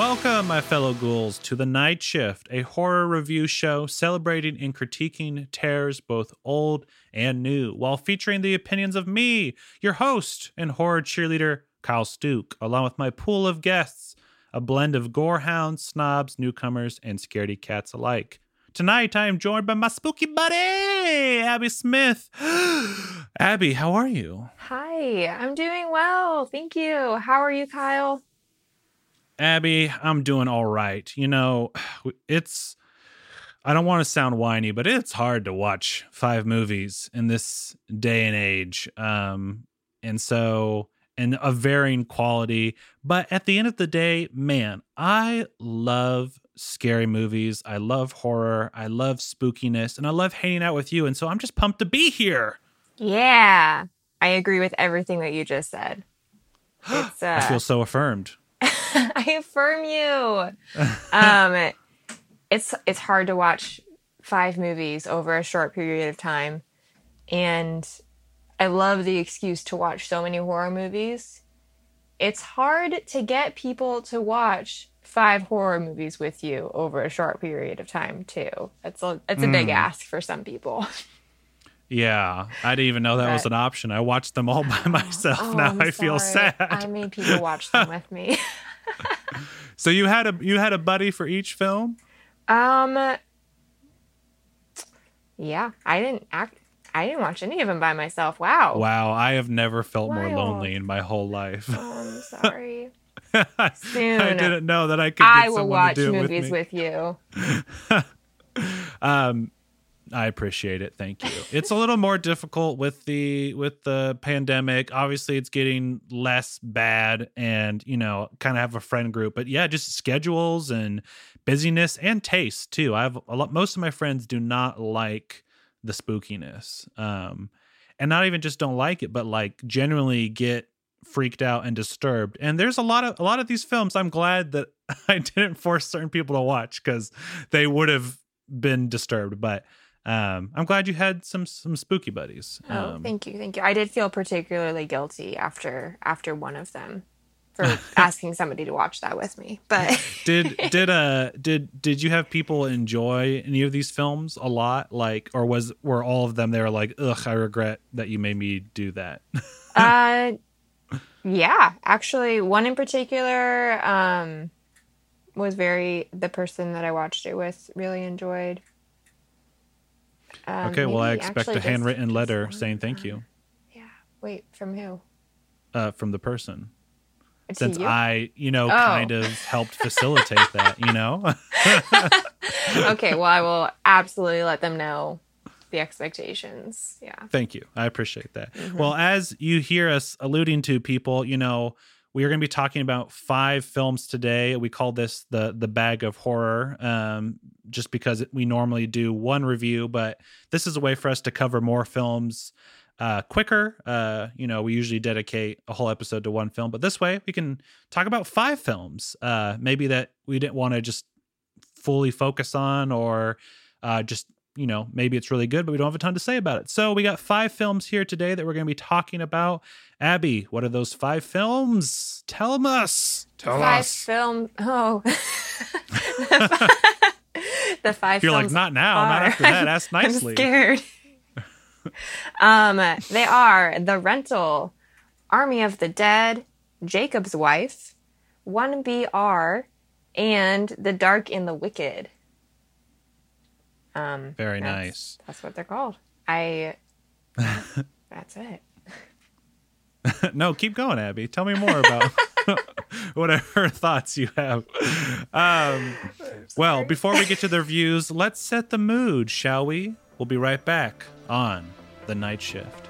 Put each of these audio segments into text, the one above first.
Welcome, my fellow ghouls, to The Night Shift, a horror review show celebrating and critiquing terrors both old and new, while featuring the opinions of me, your host and horror cheerleader, Kyle Stuke, along with my pool of guests, a blend of gorehounds, snobs, newcomers, and scaredy cats alike. Tonight, I am joined by my spooky buddy, Abby Smith. Abby, how are you? Hi, I'm doing well. Thank you. How are you, Kyle? Abby, I'm doing all right. You know, it's I don't want to sound whiny, but it's hard to watch five movies in this day and age. Um and so and a varying quality, but at the end of the day, man, I love scary movies. I love horror. I love spookiness and I love hanging out with you and so I'm just pumped to be here. Yeah. I agree with everything that you just said. It's, uh, I feel so affirmed. I affirm you. um, it's it's hard to watch five movies over a short period of time, and I love the excuse to watch so many horror movies. It's hard to get people to watch five horror movies with you over a short period of time too. It's a it's a mm. big hmm. ask for some people. Yeah, I didn't even know that but, was an option. I watched them all by myself. Oh, now I'm i feel sad. I made people watch them with me. so you had a you had a buddy for each film? Um Yeah, I didn't act I didn't watch any of them by myself. Wow. Wow, I have never felt Wild. more lonely in my whole life. Oh, I'm sorry. Soon. I didn't know that I could. I will watch movies with, with you. um, I appreciate it. Thank you. It's a little more difficult with the with the pandemic. Obviously, it's getting less bad, and you know, kind of have a friend group. But yeah, just schedules and busyness and taste too. I have a lot. Most of my friends do not like the spookiness, um, and not even just don't like it, but like genuinely get freaked out and disturbed. And there's a lot of a lot of these films. I'm glad that I didn't force certain people to watch because they would have been disturbed, but um, I'm glad you had some some spooky buddies. Oh, um, thank you, thank you. I did feel particularly guilty after after one of them for asking somebody to watch that with me. But did did uh did did you have people enjoy any of these films a lot? Like, or was were all of them they were like, ugh, I regret that you made me do that. uh, yeah, actually, one in particular um was very the person that I watched it with really enjoyed. Um, okay, well, I expect a handwritten letter saying thank you. Yeah. Wait, from who? Uh, from the person. Since you? I, you know, oh. kind of helped facilitate that, you know? okay, well, I will absolutely let them know the expectations. Yeah. Thank you. I appreciate that. Mm-hmm. Well, as you hear us alluding to people, you know, we are going to be talking about five films today. We call this the the bag of horror, um, just because we normally do one review, but this is a way for us to cover more films uh, quicker. Uh, you know, we usually dedicate a whole episode to one film, but this way we can talk about five films, uh, maybe that we didn't want to just fully focus on, or uh, just you know, maybe it's really good, but we don't have a ton to say about it. So we got five films here today that we're going to be talking about. Abby, what are those five films? Tell us. Tell five us. Film. Oh. the five. You're like not now, are, not after that. Ask nicely. I'm scared. um, they are the rental, Army of the Dead, Jakob's Wife, One BR, and The Dark and the Wicked. Um, Very that's, nice. That's what they're called. I. that's it. no, keep going, Abby. Tell me more about whatever thoughts you have. Um, well, before we get to the reviews, let's set the mood, shall we? We'll be right back on the night shift.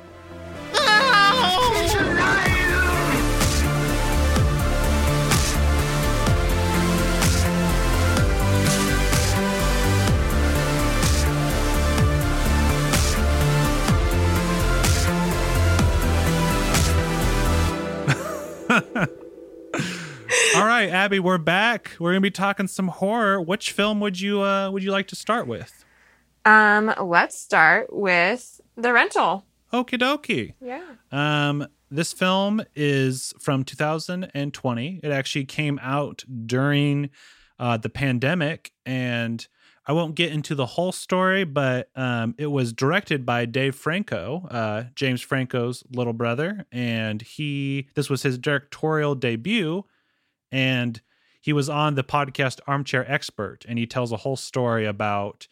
All right, Abby, we're back. We're gonna be talking some horror. Which film would you uh would you like to start with? Um, let's start with the rental. Okie dokie. Yeah. Um, this film is from 2020. It actually came out during uh, the pandemic, and I won't get into the whole story, but um, it was directed by Dave Franco, uh, James Franco's little brother, and he this was his directorial debut, and he was on the podcast Armchair Expert, and he tells a whole story about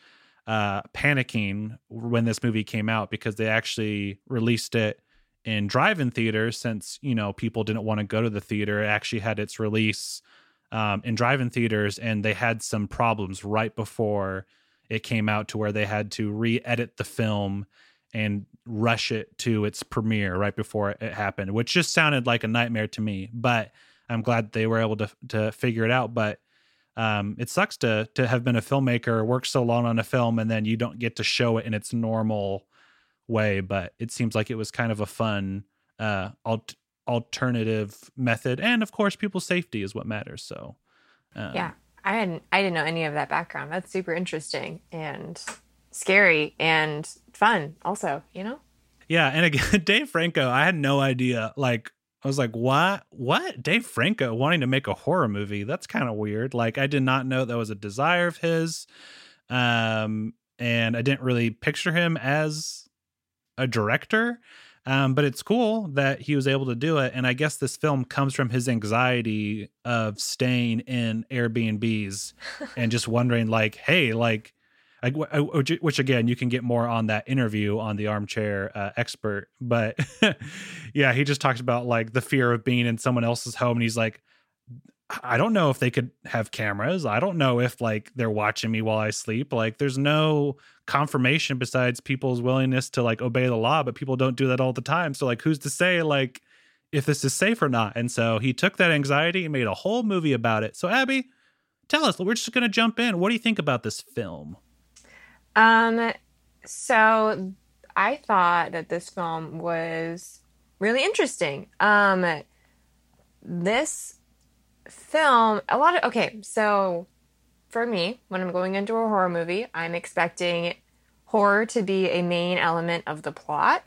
uh, panicking when this movie came out because they actually released it in drive-in theaters since you know people didn't want to go to the theater. It actually had its release um, in drive-in theaters, and they had some problems right before it came out to where they had to re-edit the film and rush it to its premiere right before it happened, which just sounded like a nightmare to me. But I'm glad they were able to to figure it out. But um, it sucks to to have been a filmmaker, work so long on a film, and then you don't get to show it in its normal way. But it seems like it was kind of a fun uh, alt- alternative method, and of course, people's safety is what matters. So um, yeah, I hadn't I didn't know any of that background. That's super interesting and scary and fun, also. You know. Yeah, and again, Dave Franco, I had no idea like I was like, what? What? Dave Franco wanting to make a horror movie? That's kind of weird. Like, I did not know that was a desire of his. Um, and I didn't really picture him as a director. Um, but it's cool that he was able to do it. And I guess this film comes from his anxiety of staying in Airbnbs and just wondering, like, hey, like, I, which again you can get more on that interview on the armchair uh, expert but yeah he just talks about like the fear of being in someone else's home and he's like i don't know if they could have cameras. I don't know if like they're watching me while i sleep. Like there's no confirmation besides people's willingness to like obey the law but people don't do that all the time. So like who's to say like if this is safe or not? And so he took that anxiety and made a whole movie about it. So abby tell us we're just going to jump in. What do you think about this film um, so I thought that this film was really interesting. Um, this film, a lot of, okay, so for me, when I'm going into a horror movie, I'm expecting horror to be a main element of the plot.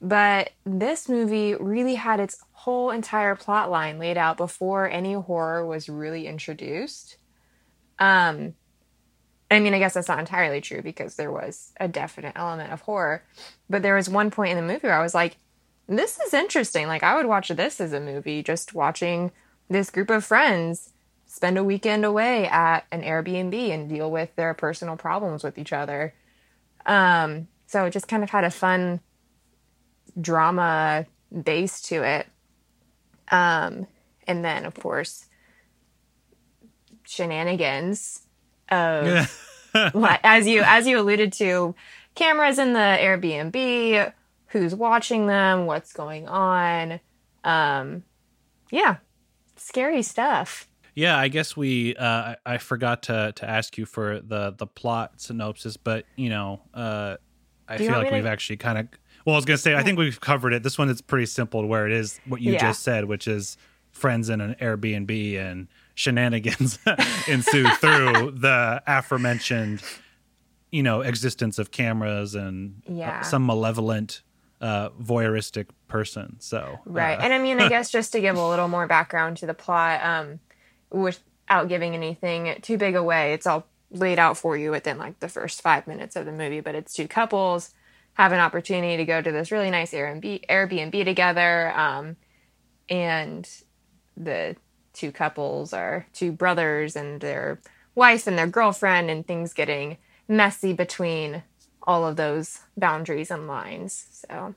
But this movie really had its whole entire plot line laid out before any horror was really introduced. Um, I mean, I guess that's not entirely true because there was a definite element of horror. But there was one point in the movie where I was like, this is interesting. Like, I would watch this as a movie, just watching this group of friends spend a weekend away at an Airbnb and deal with their personal problems with each other. Um, so it just kind of had a fun drama base to it. Um, and then, of course, shenanigans of as you as you alluded to, cameras in the Airbnb, who's watching them, what's going on. Um, yeah, scary stuff. Yeah, I guess we. Uh, I forgot to to ask you for the the plot synopsis, but you know, uh, I feel like we've to... actually kind of. Well, I was gonna say, I think we've covered it. This one is pretty simple, where it is what you yeah. just said, which is friends in an Airbnb and shenanigans ensue through the aforementioned, you know, existence of cameras and uh, yeah. uh, some malevolent uh, voyeuristic person. So right, uh, and I mean, I guess just to give a little more background to the plot, um, without giving anything too big away, it's all laid out for you within like the first five minutes of the movie. But it's two couples have an opportunity to go to this really nice Airbnb, Airbnb together, um, and the two couples or two brothers and their wife and their girlfriend, and things getting messy between all of those boundaries and lines. So,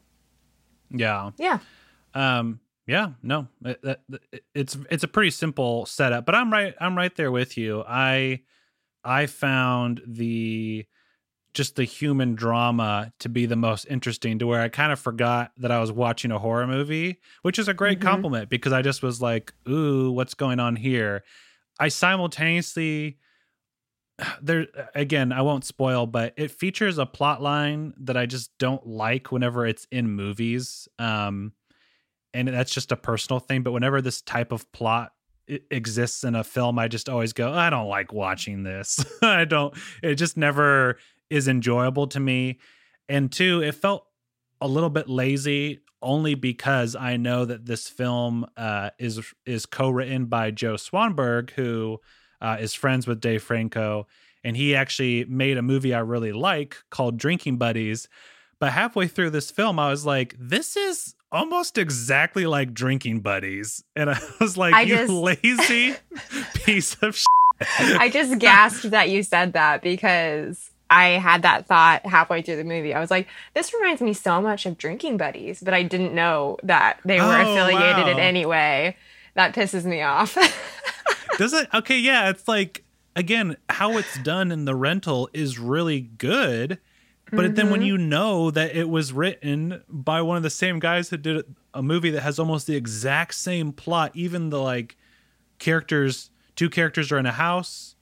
yeah, yeah, um, yeah. No, it, it, it's it's a pretty simple setup, but I'm right. I'm right there with you. I I found the just the human drama to be the most interesting to where I kind of forgot that I was watching a horror movie, which is a great mm-hmm. compliment because I just was like, ooh, what's going on here? I simultaneously there again, I won't spoil, but it features a plot line that I just don't like whenever it's in movies. Um and that's just a personal thing, but whenever this type of plot exists in a film, I just always go, I don't like watching this. I don't, it just never is enjoyable to me. And two, it felt a little bit lazy only because I know that this film uh, is is co-written by Joe Swanberg, who uh, is friends with Dave Franco, and he actually made a movie I really like called Drinking Buddies. But halfway through this film, I was like, "This is almost exactly like Drinking Buddies," and I was like, I "You just- lazy piece of." Shit. I just gasped that you said that because I had that thought halfway through the movie. I was like, this reminds me so much of Drinking Buddies, but I didn't know that they were Oh, affiliated in wow. any way. That pisses me off. Does it? Okay, yeah. It's like again, how it's done in the rental is really good. But then Mm-hmm. when you know that it was written by one of the same guys who did a movie that has almost the exact same plot, even the like characters, two characters are in a house,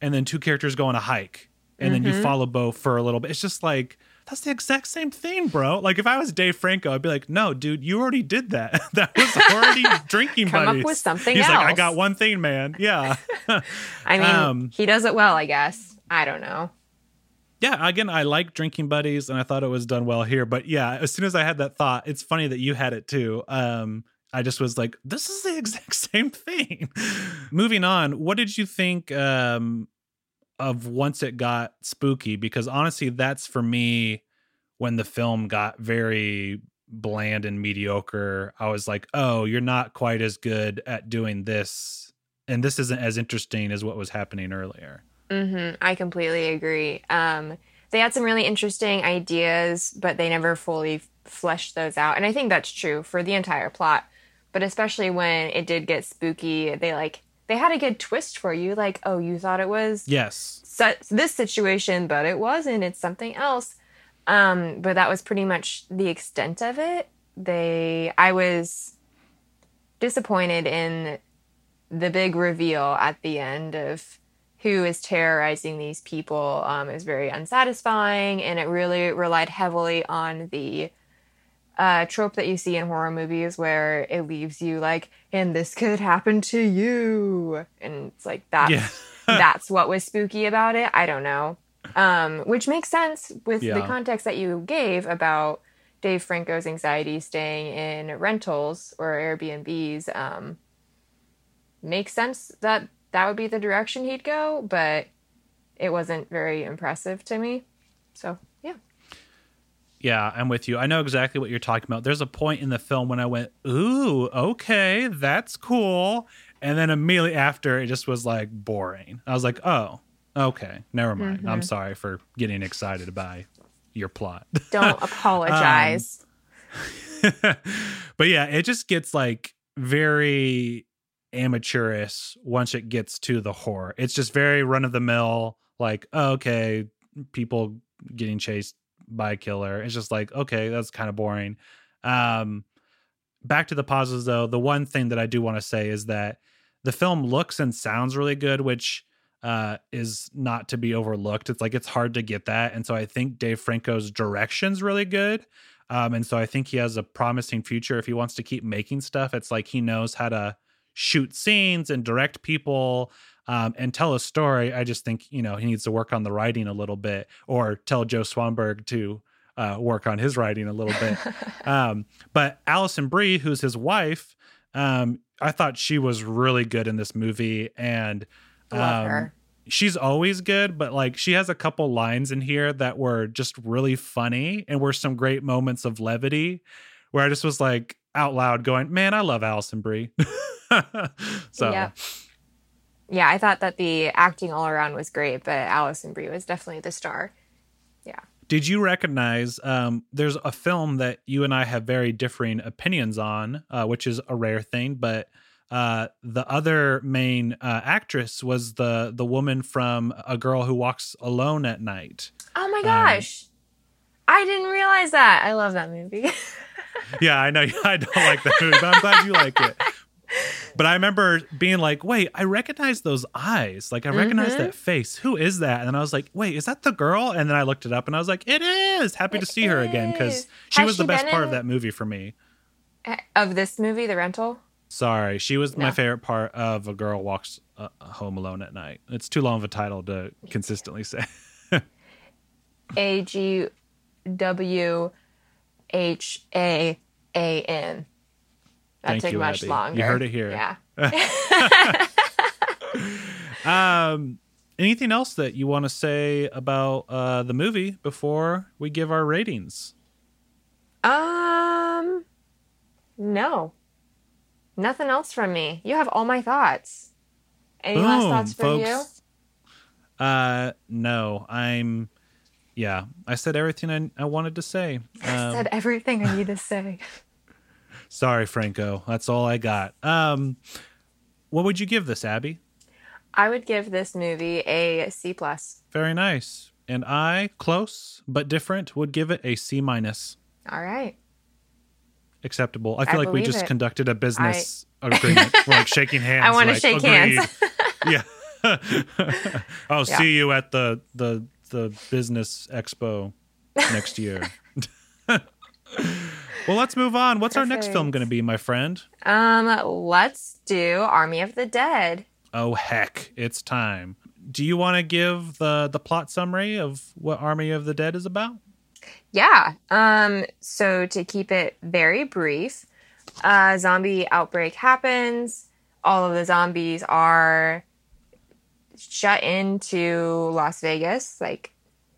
and then two characters go on a hike, and then Mm-hmm. you follow Bo for a little bit. It's just like that's the exact same thing, bro. Like if I was Dave Franco, I'd be like, "No, dude, you already did that. that was already drinking buddies. Come up with something He's like, "I got one thing, man. Yeah." I mean, Um, he does it well, I guess. I don't know. yeah again i like drinking buddies and i thought it was done well here but yeah as soon as i had that thought it's funny that you had it too um i just was like this is the exact same thing moving on what did you think um of once it got spooky because honestly that's for me when the film got very bland and mediocre i was like oh you're not quite as good at doing this and this isn't as interesting as what was happening earlier mm-hmm. I completely agree. Um, they had some really interesting ideas, but they never fully fleshed those out. And I think that's true for the entire plot. But especially when it did get spooky, they like they had a good twist for you. Like, oh, you thought it was yes su- this situation, but it wasn't. It's something else. Um, but that was pretty much the extent of it. They, I was disappointed in the big reveal at the end of who is terrorizing these people. Um, is very unsatisfying, and it really relied heavily on the uh, trope that you see in horror movies where it leaves you like, and this could happen to you, and it's like that yeah that's what was spooky about it. I don't know. Um, which makes sense with the context that you gave about Dave Franco's anxiety staying in rentals or Airbnbs. Um, makes sense that that would be the direction he'd go, but it wasn't very impressive to me. So, yeah. I'm with you. I know exactly what you're talking about. There's a point in the film when I went, "Ooh, okay, that's cool," and then immediately after, it just was like boring. I was like, "Oh, okay, never mind. I'm mm-hmm. sorry for getting excited by your plot." Don't um, apologize. but yeah, it just gets like very amateurish once it gets to the horror. It's just very run of the mill, like, oh, okay, people getting chased by a killer. It's just like, okay, that's kind of boring. Um, back to the pauses though, the one thing that I do want to say is that the film looks and sounds really good, which uh, is not to be overlooked. It's like it's hard to get that, and so I think Dave Franco's direction's really good. Um, and so I think he has a promising future if he wants to keep making stuff. It's like he knows how to shoot scenes and direct people um, and tell a story. I just think you know he needs to work on the writing a little bit, or tell Joe Swanberg to uh, work on his writing a little bit. um, but Alison Brie, who's his wife, um, I thought she was really good in this movie, and um, she's always good, but like she has a couple lines in here that were just really funny and were some great moments of levity where I just was like out loud going, Man, I love Alison Brie. so Yeah. Yeah, I thought that the acting all around was great, but Alison Brie was definitely the star. Yeah. Did you recognize um, there's a film that you and I have very differing opinions on, uh, which is a rare thing, but uh, the other main uh, actress was the the woman from A Girl Who Walks Alone at Night. Oh my Um, gosh. I didn't realize that. I love that movie. Yeah, I know I don't like that movie, but I'm glad you like it. But I remember being like, wait, I recognize those eyes. Like, I recognize Mhm. that face. Who is that? And then I was like, wait, is that the girl? And then I looked it up and I was like, it is. Happy to It see her again because she Has was the best part of that movie for me. of this movie, The Rental. Sorry, she was my favorite part of A Girl Walks uh, Home Alone at Night. It's too long of a title to consistently say. A G W H A A N. That Thank took you, much Abby. You heard it here. Yeah. Um, anything else that you want to say about uh, the movie before we give our ratings? Um, no, nothing else from me. You have all my thoughts. Any last Boom, thoughts from you? Uh, no, I'm. Yeah, I said everything I, I wanted to say. Um, Said everything I need to say. sorry, Franco. That's all I got. Um, what would you give this, Abby? I would give this movie a C plus. Very nice. And I, close but different, would give it a C minus. All right. Acceptable. I I feel like we just it. conducted a business agreement. We're like shaking hands. I want to like, shake agreed. hands. yeah. I'll Yeah. see you at the the the business expo next year. Well, let's move on. What's our next film going to be, my friend? um, let's do Army of the Dead. Oh heck, it's time. Do you want to give the the plot summary of what Army of the Dead is about? Yeah. Um, so to keep it very brief, a zombie outbreak happens. All of the zombies are shut into Las Vegas. Like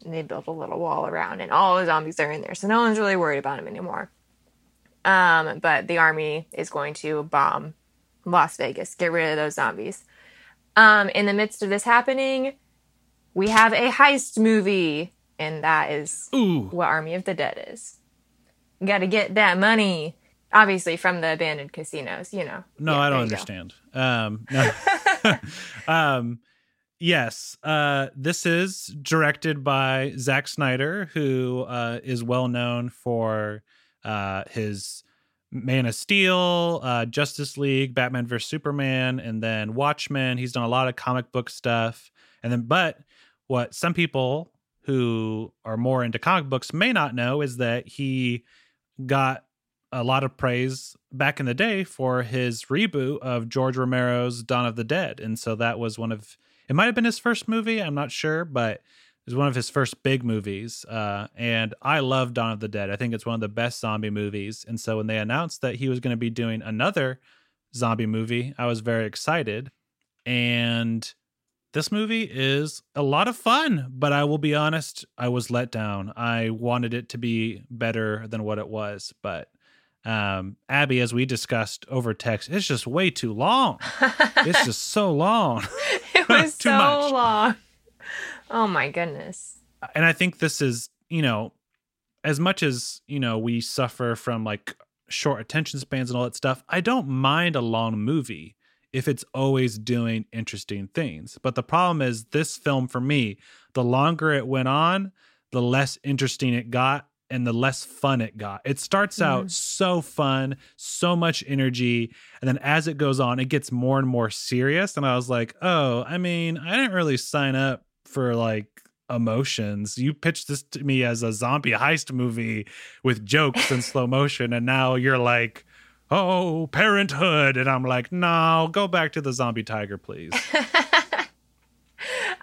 they built a little wall around, and all the zombies are in there, so no one's really worried about them anymore. Um, but the army is going to bomb Las Vegas, get rid of those zombies. Um, in the midst of this happening, we have a heist movie, and that is Ooh, what Army of the Dead is. You got to get that money, obviously from the abandoned casinos. You know. no, Yeah, I don't you go. understand. Um, no. um, yes, uh, this is directed by Zack Snyder, who uh, is well known for uh, his Man of Steel, uh, Justice League, Batman vs Superman, and then Watchmen. He's done a lot of comic book stuff, and then but what some people who are more into comic books may not know is that he got a lot of praise back in the day for his reboot of George Romero's Dawn of the Dead. And so that was one of it might have been his first movie, I'm not sure, but it was one of his first big movies. Uh, and I love Dawn of the Dead. I think it's one of the best zombie movies. And so when they announced that he was going to be doing another zombie movie, I was very excited. And this movie is a lot of fun, but I will be honest, I was let down. I wanted it to be better than what it was, but um Abby as we discussed over text, it's just way too long. It's just so long. it was Too so much. long. Oh my goodness. and I think this is, you know, as much as, you know, we suffer from like short attention spans and all that stuff, I don't mind a long movie if it's always doing interesting things. But the problem is this film for me, the longer it went on, the less interesting it got and the less fun it got. It starts out Mhm. so fun, so much energy, and then as it goes on, it gets more and more serious and I was like, "Oh, I mean, I didn't really sign up for like emotions. You pitched this to me as a zombie heist movie with jokes and slow motion, and now you're like, oh, parenthood. And I'm like, no, go back to the zombie tiger, please.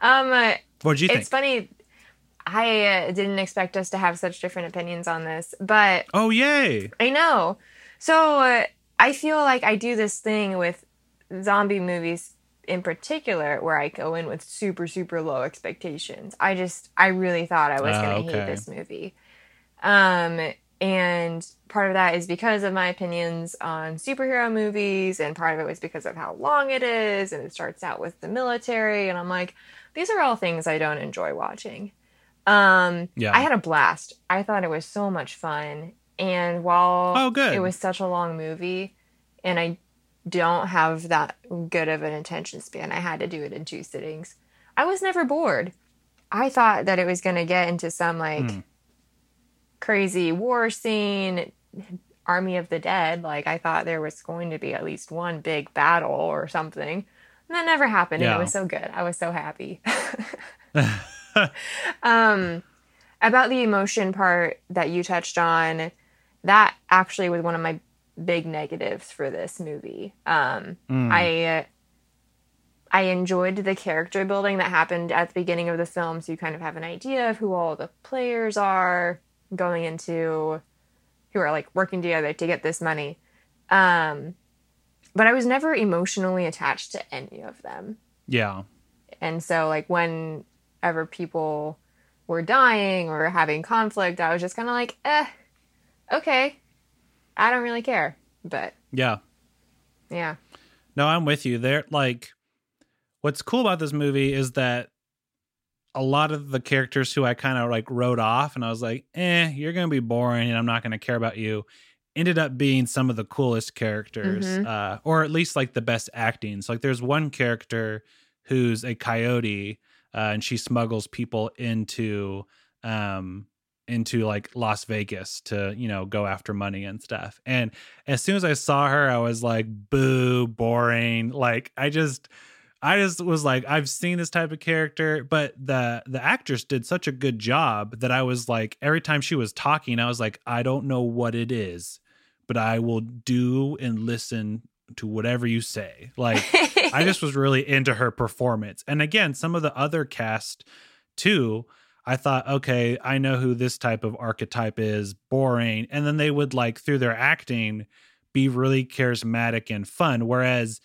Um, uh, What'd you think? it's funny. I uh, didn't expect us to have such different opinions on this, but oh, yay. I know. So uh, I feel like I do this thing with zombie movies in particular where I go in with super, super low expectations. I just, I really thought I was Ah, going to okay. hate this movie. Um, and part of that is because of my opinions on superhero movies, and part of it was because of how long it is, and it starts out with the military, and I'm like, these are all things I don't enjoy watching. Um, Yeah. I had a blast. I thought it was so much fun. And while Oh, good. it was such a long movie, and I don't have that good of an attention span, I had to do it in two sittings. I was never bored. I thought that it was going to get into some like Hmm. crazy war scene, Army of the Dead. Like, I thought there was going to be at least one big battle or something. And that never happened. And it was so good. I was so happy. um, about the emotion part that you touched on, that actually was one of my big negatives for this movie. Um, Mm. I I enjoyed the character building that happened at the beginning of the film, so you kind of have an idea of who all the players are going into who are like working together to get this money. Um, but I was never emotionally attached to any of them. Yeah. And so, like, whenever people were dying or having conflict, I was just kind of like, eh, okay. I don't really care. But Yeah. yeah. No, I'm with you. There like what's cool about this movie is that a lot of the characters who I kind of like wrote off and I was like, eh, you're gonna be boring and I'm not gonna care about you, ended up being some of the coolest characters, Mhm. uh, or at least like the best acting. So like there's one character who's a coyote, uh, and she smuggles people into um into like Las Vegas to, you know, go after money and stuff. And as soon as I saw her, I was like, boo, boring. Like I just I just was like, I've seen this type of character, but the the actress did such a good job that I was like, every time she was talking, I was like, I don't know what it is, but I will do and listen to whatever you say. Like I just was really into her performance. And again, some of the other cast too, I thought, okay, I know who this type of archetype is, boring. And then they would like through their acting be really charismatic and fun. Whereas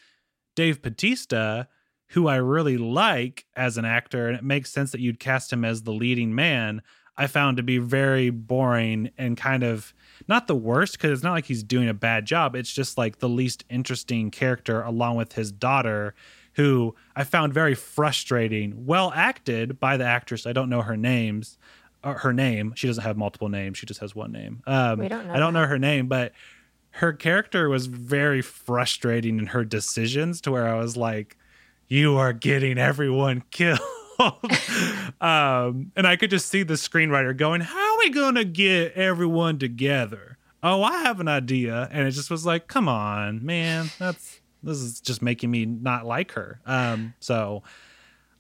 Dave Batista, who I really like as an actor, and it makes sense that you'd cast him as the leading man, I found to be very boring and kind of not the worst because it's not like he's doing a bad job. It's just like the least interesting character along with his daughter, who I found very frustrating. Well acted by the actress. I don't know her names. Or her name. She doesn't have multiple names. She just has one name. Um, We don't know I don't that. know her name, but her character was very frustrating in her decisions to where I was like, you are getting everyone killed. um, and I could just see the screenwriter going, How are we going to get everyone together? Oh, I have an idea. And it just was like, Come on, man. That's this is just making me not like her. Um, so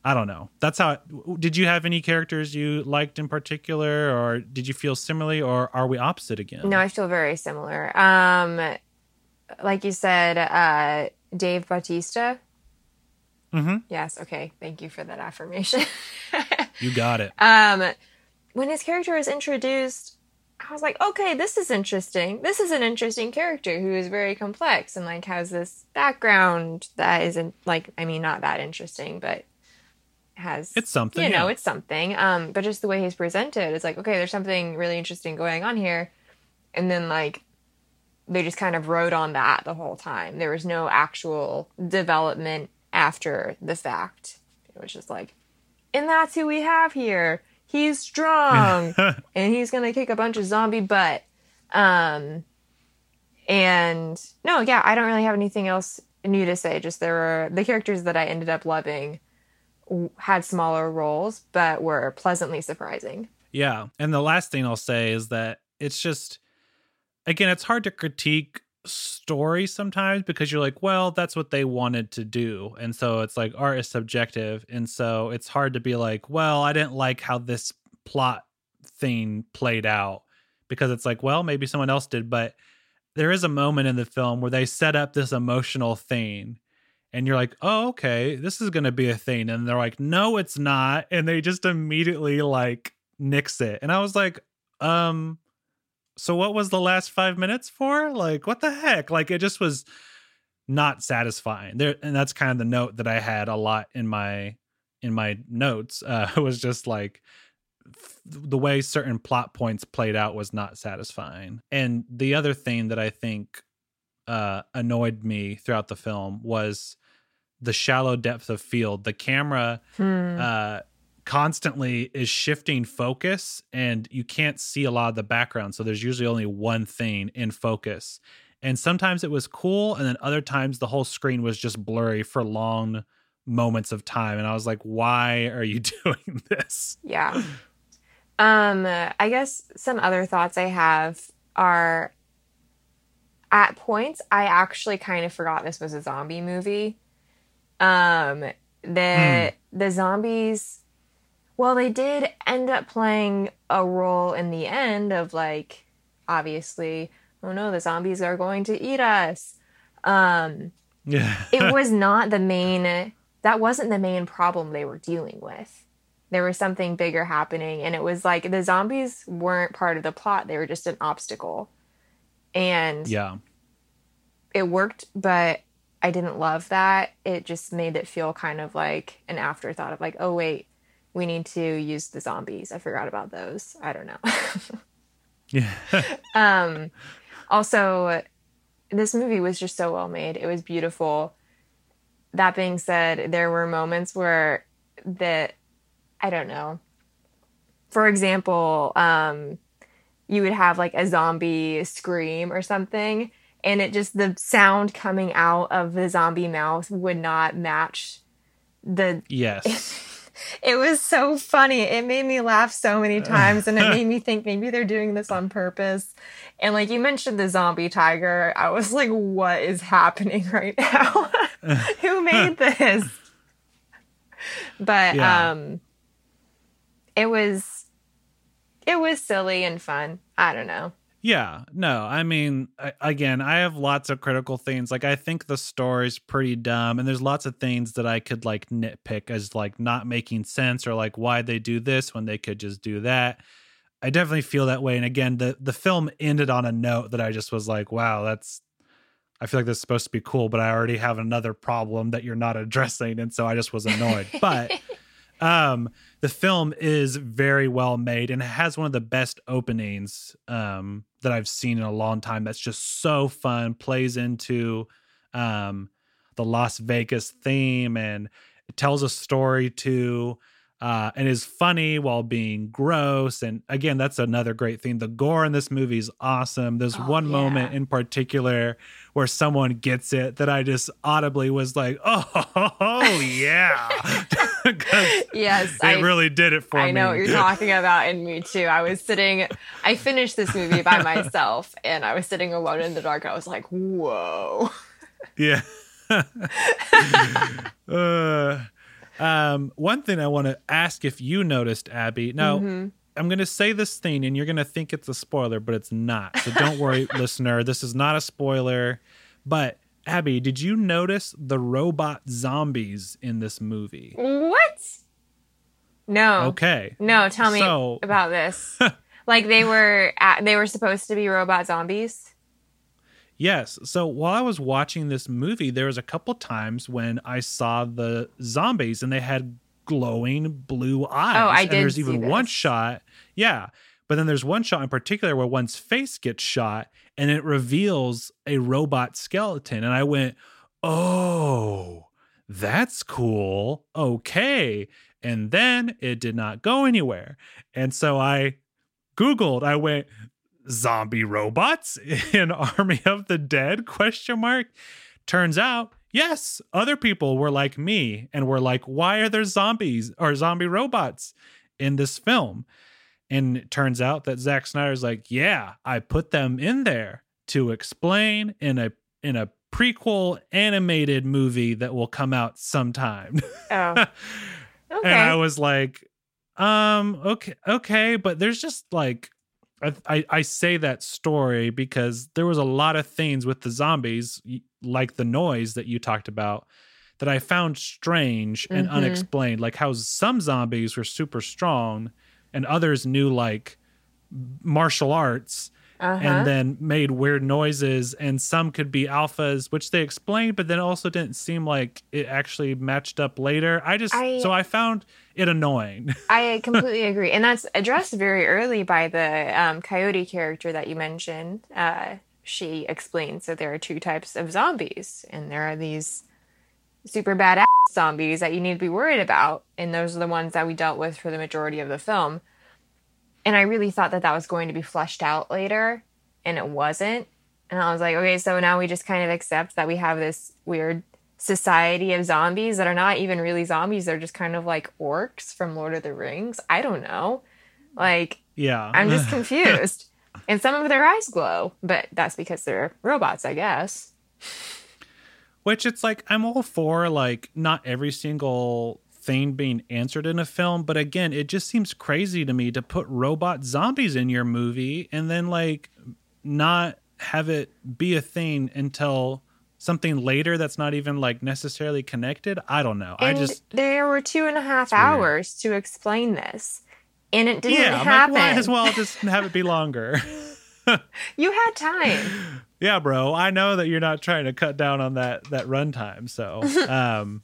I don't know. That's how. It, did you have any characters you liked in particular, or did you feel similarly, or are we opposite again? No, I feel very similar. Um, like you said, uh, Dave Bautista. Mhm. Yes. Okay. Thank you for that affirmation. You got it. um, when his character was introduced, I was like, okay, this is interesting. This is an interesting character who is very complex and like has this background that isn't like, I mean, not that interesting, but has It's something, You know, yeah. it's something. Um, but just the way he's presented, it's like, okay, there's something really interesting going on here, and then like they just kind of rode on that the whole time. There was no actual development after the fact. It was just like, and that's who we have here. He's strong and he's gonna kick a bunch of zombie butt. Um, and no, yeah, I don't really have anything else new to say. Just there were the characters that I ended up loving had smaller roles, but were pleasantly surprising. Yeah. And the last thing I'll say is that it's just, again, it's hard to critique story sometimes because you're like, well, that's what they wanted to do. And so it's like art is subjective. And so it's hard to be like, well, I didn't like how this plot thing played out because it's like, well, maybe someone else did. But there is a moment in the film where they set up this emotional thing and you're like, oh, okay, this is going to be a thing. And they're like, no, it's not. And they just immediately like nix it. And I was like, um, so what was the last five minutes for? Like, what the heck? Like, it just was not satisfying there. And that's kind of the note that I had a lot in my, in my notes, uh, was just like, f- the way certain plot points played out was not satisfying. And the other thing that I think uh, annoyed me throughout the film was the shallow depth of field. The camera Hmm. uh, constantly is shifting focus, and you can't see a lot of the background. So there's usually only one thing in focus. And sometimes it was cool, and then other times the whole screen was just blurry for long moments of time. And I was like, why are you doing this? Yeah. Um, I guess some other thoughts I have are at points I actually kind of forgot this was a zombie movie. Um, the the zombies well, they did end up playing a role in the end of like obviously, oh no, the zombies are going to eat us. Um, Yeah. it was not the main that wasn't the main problem they were dealing with there was something bigger happening and it was like the zombies weren't part of the plot they were just an obstacle And Yeah. it worked, but I didn't love that. It just made it feel kind of like an afterthought of like, oh wait, we need to use the zombies. I forgot about those. I don't know. Yeah. um also this movie was just so well made. It was beautiful. That being said, there were moments where that I don't know. For example, um you would have like a zombie scream or something and it just the sound coming out of the zombie mouth would not match the yes. it was so funny. It made me laugh so many times and it made me think maybe they're doing this on purpose. And like you mentioned the zombie tiger, I was like, what is happening right now? Who made this? But Yeah. um it was it was silly and fun. I don't know. Yeah, no, I mean, I, again, I have lots of critical things. Like, I think the story's pretty dumb, and there's lots of things that I could like nitpick as like not making sense or like why they do this when they could just do that. I definitely feel that way. And again, the the film ended on a note that I just was like, wow, that's. I feel like this is supposed to be cool, but I already have another problem that you're not addressing, and so I just was annoyed. but um the film is very well made and has one of the best openings um that I've seen in a long time that's just so fun plays into um the Las Vegas theme and it tells a story too uh and is funny while being gross and again that's another great thing the gore in this movie is awesome there's Oh, one moment in particular where someone gets it that I just audibly was like oh, yeah!" Yes, it I really did it for me. I know what you're talking about, and me too. I was sitting, I finished this movie by myself, and I was sitting alone in the dark. I was like, whoa. Yeah. uh, um, one thing I want to ask if you noticed, Abby. Now, Mm-hmm. I'm going to say this thing, and you're going to think it's a spoiler, but it's not. So don't worry, listener. This is not a spoiler. But Abby, did you notice the robot zombies in this movie? What? No. Okay. No, tell me So- about this. like they were, at, they were supposed to be robot zombies. Yes. So while I was watching this movie, there was a couple times when I saw the zombies and they had glowing blue oh, eyes. Oh, I and did there's even one shot. Yeah. But then there's one shot in particular where one's face gets shot and it reveals a robot skeleton. And I went, oh, that's cool. Okay. And then it did not go anywhere. And so I Googled, I went, zombie robots in Army of the Dead? Question mark. Turns out, yes, other people were like me and were like, why are there zombies or zombie robots in this film? And it turns out that Zack Snyder's like, yeah, I put them in there to explain in a in a prequel animated movie that will come out sometime. Oh, okay. And I was like, um, okay, okay, but there's just like I, I I say that story because there was a lot of things with the zombies, like the noise that you talked about, that I found strange and Mhm. unexplained. Like how some zombies were super strong, and others knew like martial arts uh-huh. and then made weird noises and some could be alphas which they explained but then also didn't seem like it actually matched up later i just I- so i found it annoying I completely agree, and that's addressed very early by the um, coyote character that you mentioned. Uh, she explains that there are two types of zombies, and there are these super badass zombies that you need to be worried about, and those are the ones that we dealt with for the majority of the film. And I really thought that that was going to be fleshed out later, and it wasn't. And I was like, okay, so now we just kind of accept that we have this weird society of zombies that are not even really zombies. They're just kind of like orcs from Lord of the Rings. I don't know. Like, yeah I'm just confused. and some of their eyes glow, but that's because they're robots, I guess. which it's like i'm all for like not every single thing being answered in a film but again it just seems crazy to me to put robot zombies in your movie and then like not have it be a thing until something later that's not even like necessarily connected i don't know i just there were two and a half weird. hours to explain this. And it didn't yeah happen. like, might as well just have it be longer you had time. Yeah, bro. I know that you're not trying to cut down on that that runtime. So, um,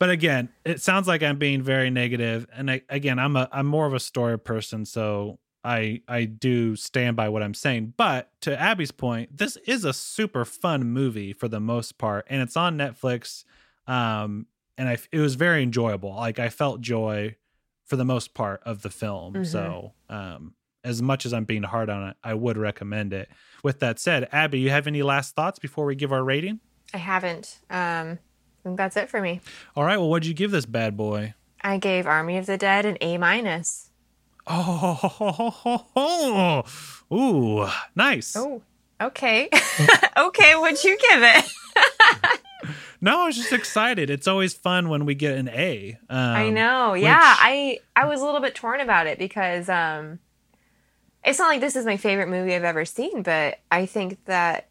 but again, it sounds like I'm being very negative. And I, again, I'm a I'm more of a story person, so I I do stand by what I'm saying. But to Abby's point, this is a super fun movie for the most part, and it's on Netflix. Um, and I it was very enjoyable. Like I felt joy for the most part of the film. Mhm. So, um, as much as I'm being hard on it, I would recommend it. With that said, Abby, you have any last thoughts before we give our rating? I haven't. Um, I think that's it for me. All right. Well, what'd you give this bad boy? I gave Army of the Dead an A minus. Oh, ooh, nice. Oh, okay. okay, what'd you give it? No, I was just excited. It's always fun when we get an A. Um, I know. which- Yeah, I I was a little bit torn about it because um it's not like this is my favorite movie I've ever seen, but I think that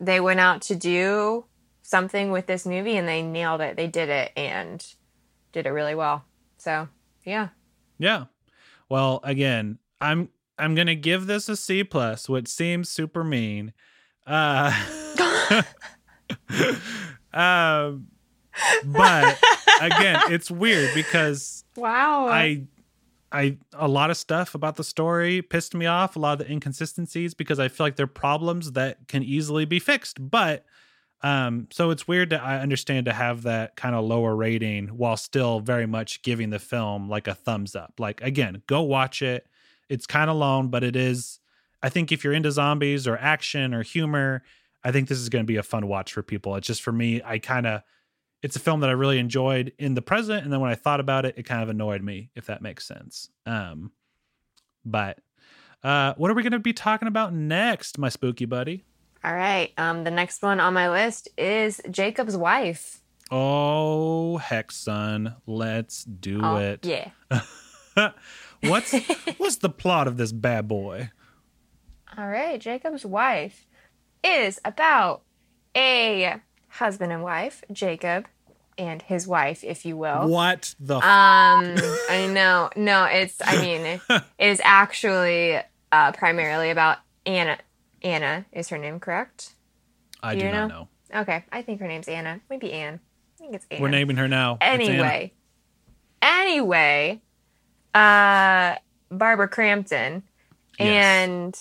they went out to do something with this movie and they nailed it. They did it and did it really well. So, yeah. Yeah. Well, again, I'm I'm gonna give this a C plus, which seems super mean. Uh, um, but again, it's weird because Wow. I I a lot of stuff about the story pissed me off, a lot of the inconsistencies because I feel like they're problems that can easily be fixed. But um so it's weird that I understand to have that kind of lower rating while still very much giving the film like a thumbs up. Like again, go watch it. It's kind of long, but it is I think if you're into zombies or action or humor, I think this is going to be a fun watch for people. It's just for me, I kind of it's a film that I really enjoyed in the present, and then when I thought about it, it kind of annoyed me, if that makes sense. Um, but uh, what are we going to be talking about next, my spooky buddy? All right. Um the next one on my list is Jakob's wife. Oh heck, son, let's do Oh, it. Yeah. what's what's the plot of this bad boy? All right, Jakob's wife is about a husband and wife, Jacob and his wife, if you will. What the? Um, I know. No, it's. I mean, it is actually uh, primarily about Anna. Anna is her name, correct? I do do not know? know. Okay, I think her name's Anna. Maybe Anne. I think it's Anne. We're naming her now. Anyway, anyway, uh, Barbara Crampton, Yes. and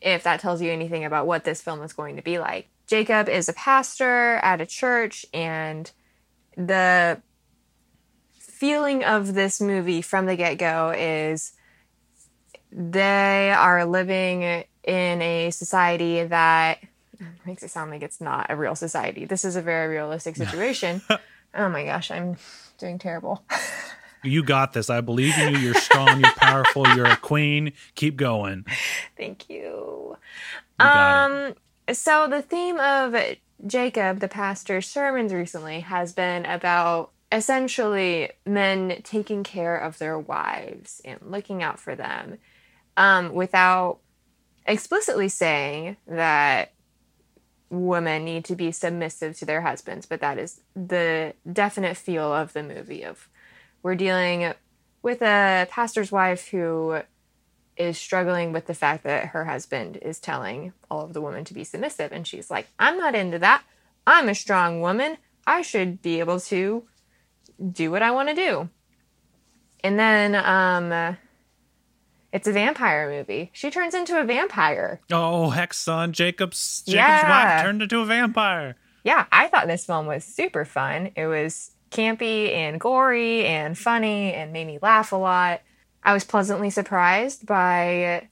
if that tells you anything about what this film is going to be like, Jacob is a pastor at a church, and the feeling of this movie from the get go is they are living in a society that makes it sound like it's not a real society. This is a very realistic situation. oh my gosh, I'm doing terrible. You got this. I believe in you. You're strong. You're powerful. You're a queen. Keep going. Thank you. You got it. Um so the theme of Jacob the pastor's sermons recently has been about essentially men taking care of their wives and looking out for them um, without explicitly saying that women need to be submissive to their husbands but that is the definite feel of the movie of we're dealing with a pastor's wife who is struggling with the fact that her husband is telling all of the women to be submissive. And she's like i'm not into that. I'm a strong woman. I should be able to do what i want to do. And then um it's a vampire movie she turns into a vampire Oh heck, son. Jacob's Jacob's Yeah. wife turned into a vampire. yeah i thought this film was super fun it was campy and gory and funny and made me laugh a lot i was pleasantly surprised by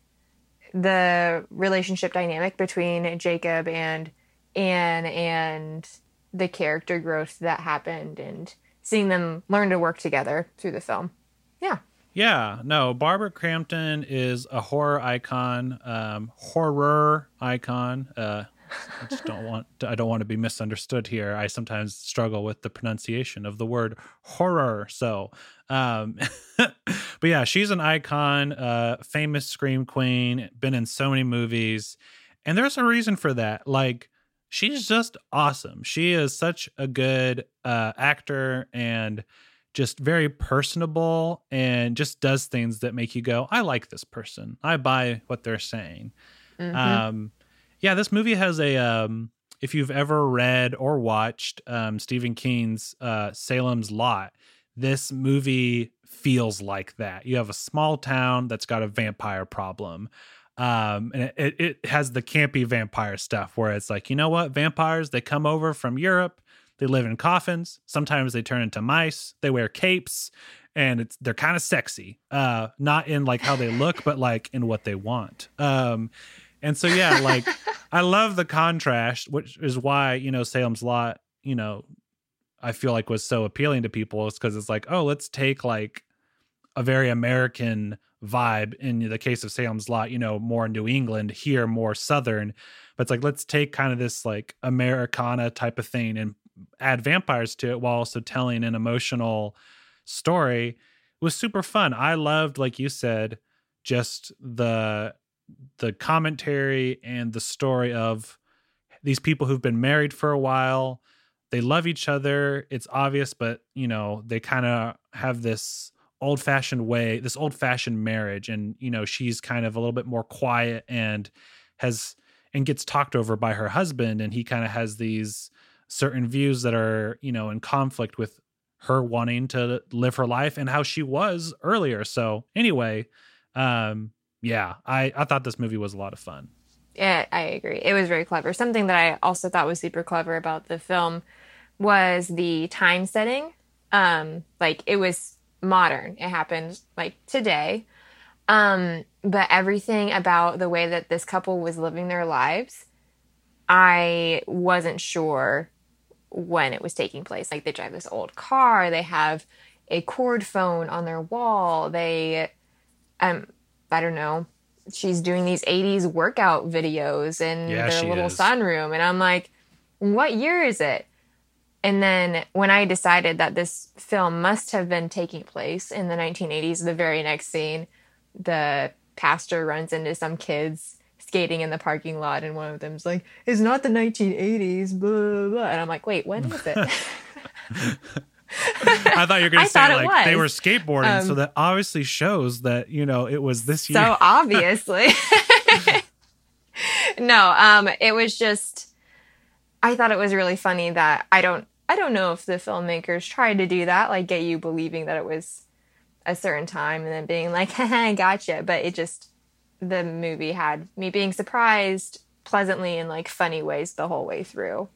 the relationship dynamic between jacob and anne and the character growth that happened and seeing them learn to work together through the film yeah Yeah, no. Barbara Crampton is a horror icon, um, horror icon. Uh, I just don't want. I don't want to be misunderstood here. I sometimes struggle with the pronunciation of the word horror. So, um, but yeah, she's an icon, uh, famous scream queen, been in so many movies, and there's a reason for that. Like, she's just awesome. She is such a good uh, actor and just very personable and just does things that make you go, I like this person. I buy what they're saying. Mm-hmm. Um, yeah, this movie has a. Um, if you've ever read or watched um, Stephen King's uh, Salem's Lot, this movie feels like that. You have a small town that's got a vampire problem. Um, and it, it has the campy vampire stuff where it's like, you know what? Vampires, they come over from Europe they live in coffins. Sometimes they turn into mice. They wear capes and it's they're kind of sexy. Uh not in like how they look, but like in what they want. Um and so yeah, like I love the contrast, which is why, you know, Salem's Lot, you know, I feel like was so appealing to people is because it's like, oh, let's take like a very American vibe in the case of Salem's Lot, you know, more New England, here more Southern. But it's like, let's take kind of this like Americana type of thing and add vampires to it while also telling an emotional story was super fun. I loved, like you said, just the the commentary and the story of these people who've been married for a while. They love each other. It's obvious, but you know, they kind of have this old fashioned way, this old fashioned marriage. And, you know, she's kind of a little bit more quiet and has and gets talked over by her husband. And he kind of has these certain views that are you know in conflict with her wanting to live her life and how she was earlier. So anyway um yeah i i thought this movie was a lot of fun. Yeah i agree. It was very clever. Something that i also thought was super clever about the film was the time setting. Um like it was modern. It happened like today. Um but everything about the way that this couple was living their lives i wasn't sure when it was taking place. Like they drive this old car, they have a cord phone on their wall. They, um, I don't know. She's doing these 80s workout videos in yeah, their little is. sunroom. And I'm like, what year is it? And then when I decided that this film must have been taking place in the 1980s, the very next scene, the pastor runs into some kids skating in the parking lot, and one of them's like, "It's not the 1980s," blah blah, blah. and I'm like, "Wait, when is it?" I thought you were going to say like they were skateboarding, um, so that obviously shows that you know it was this year. So obviously, no. Um, it was just I thought it was really funny that I don't I don't know if the filmmakers tried to do that, like get you believing that it was a certain time and then being like, gotcha. But it just the movie had me being surprised pleasantly in like funny ways the whole way through.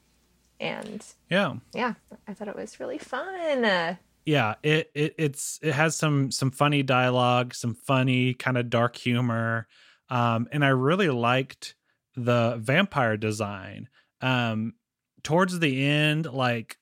And yeah, yeah, I thought it was really fun. Yeah, it, it it's it has some some funny dialogue, some funny kind of dark humor, um, and I really liked the vampire design. Um, towards the end, like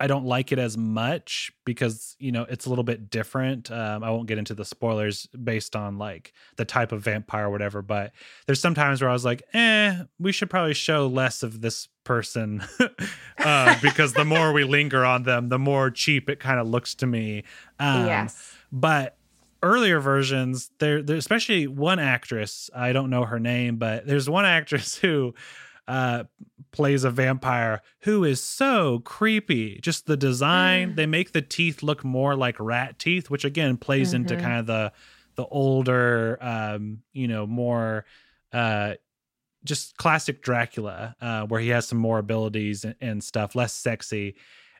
I don't like it as much because you know it's a little bit different. Um, I won't get into the spoilers based on like the type of vampire or whatever, but there's some times where I was like, eh, we should probably show less of this person uh, because the more we linger on them, the more cheap it kind of looks to me. Um, yes, but earlier versions, there, there, especially one actress, I don't know her name, but there's one actress who uh, plays a vampire who is so creepy. Just the design, mm. they make the teeth look more like rat teeth, which again plays mm-hmm. into kind of the the older, um, you know, more uh, just classic Dracula, uh, where he has some more abilities and, and stuff, less sexy.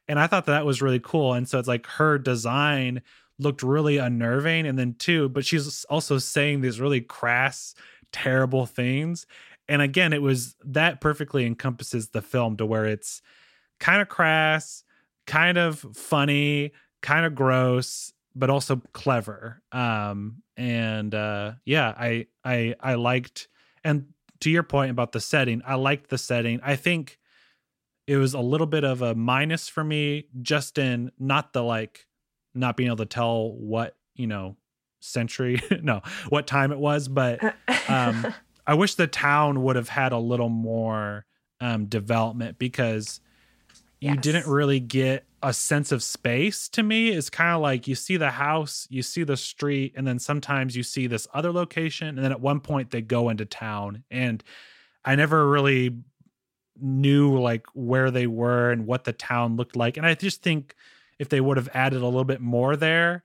And I thought that, that was really cool. And so it's like her design looked really unnerving. And then too, but she's also saying these really crass, terrible things and again, it was that perfectly encompasses the film to where it's kind of crass, kind of funny, kind of gross, but also clever. Um, and uh, yeah, I I I liked and to your point about the setting, I liked the setting. I think it was a little bit of a minus for me, just in not the like not being able to tell what you know century no what time it was but um I wish the town would have had a little more um, development because you yes. didn't really get a sense of space to me. It's kind of like you see the house, you see the street, and then sometimes you see this other location. And then at one point they go into town. And I never really knew like where they were and what the town looked like. And I just think if they would have added a little bit more there,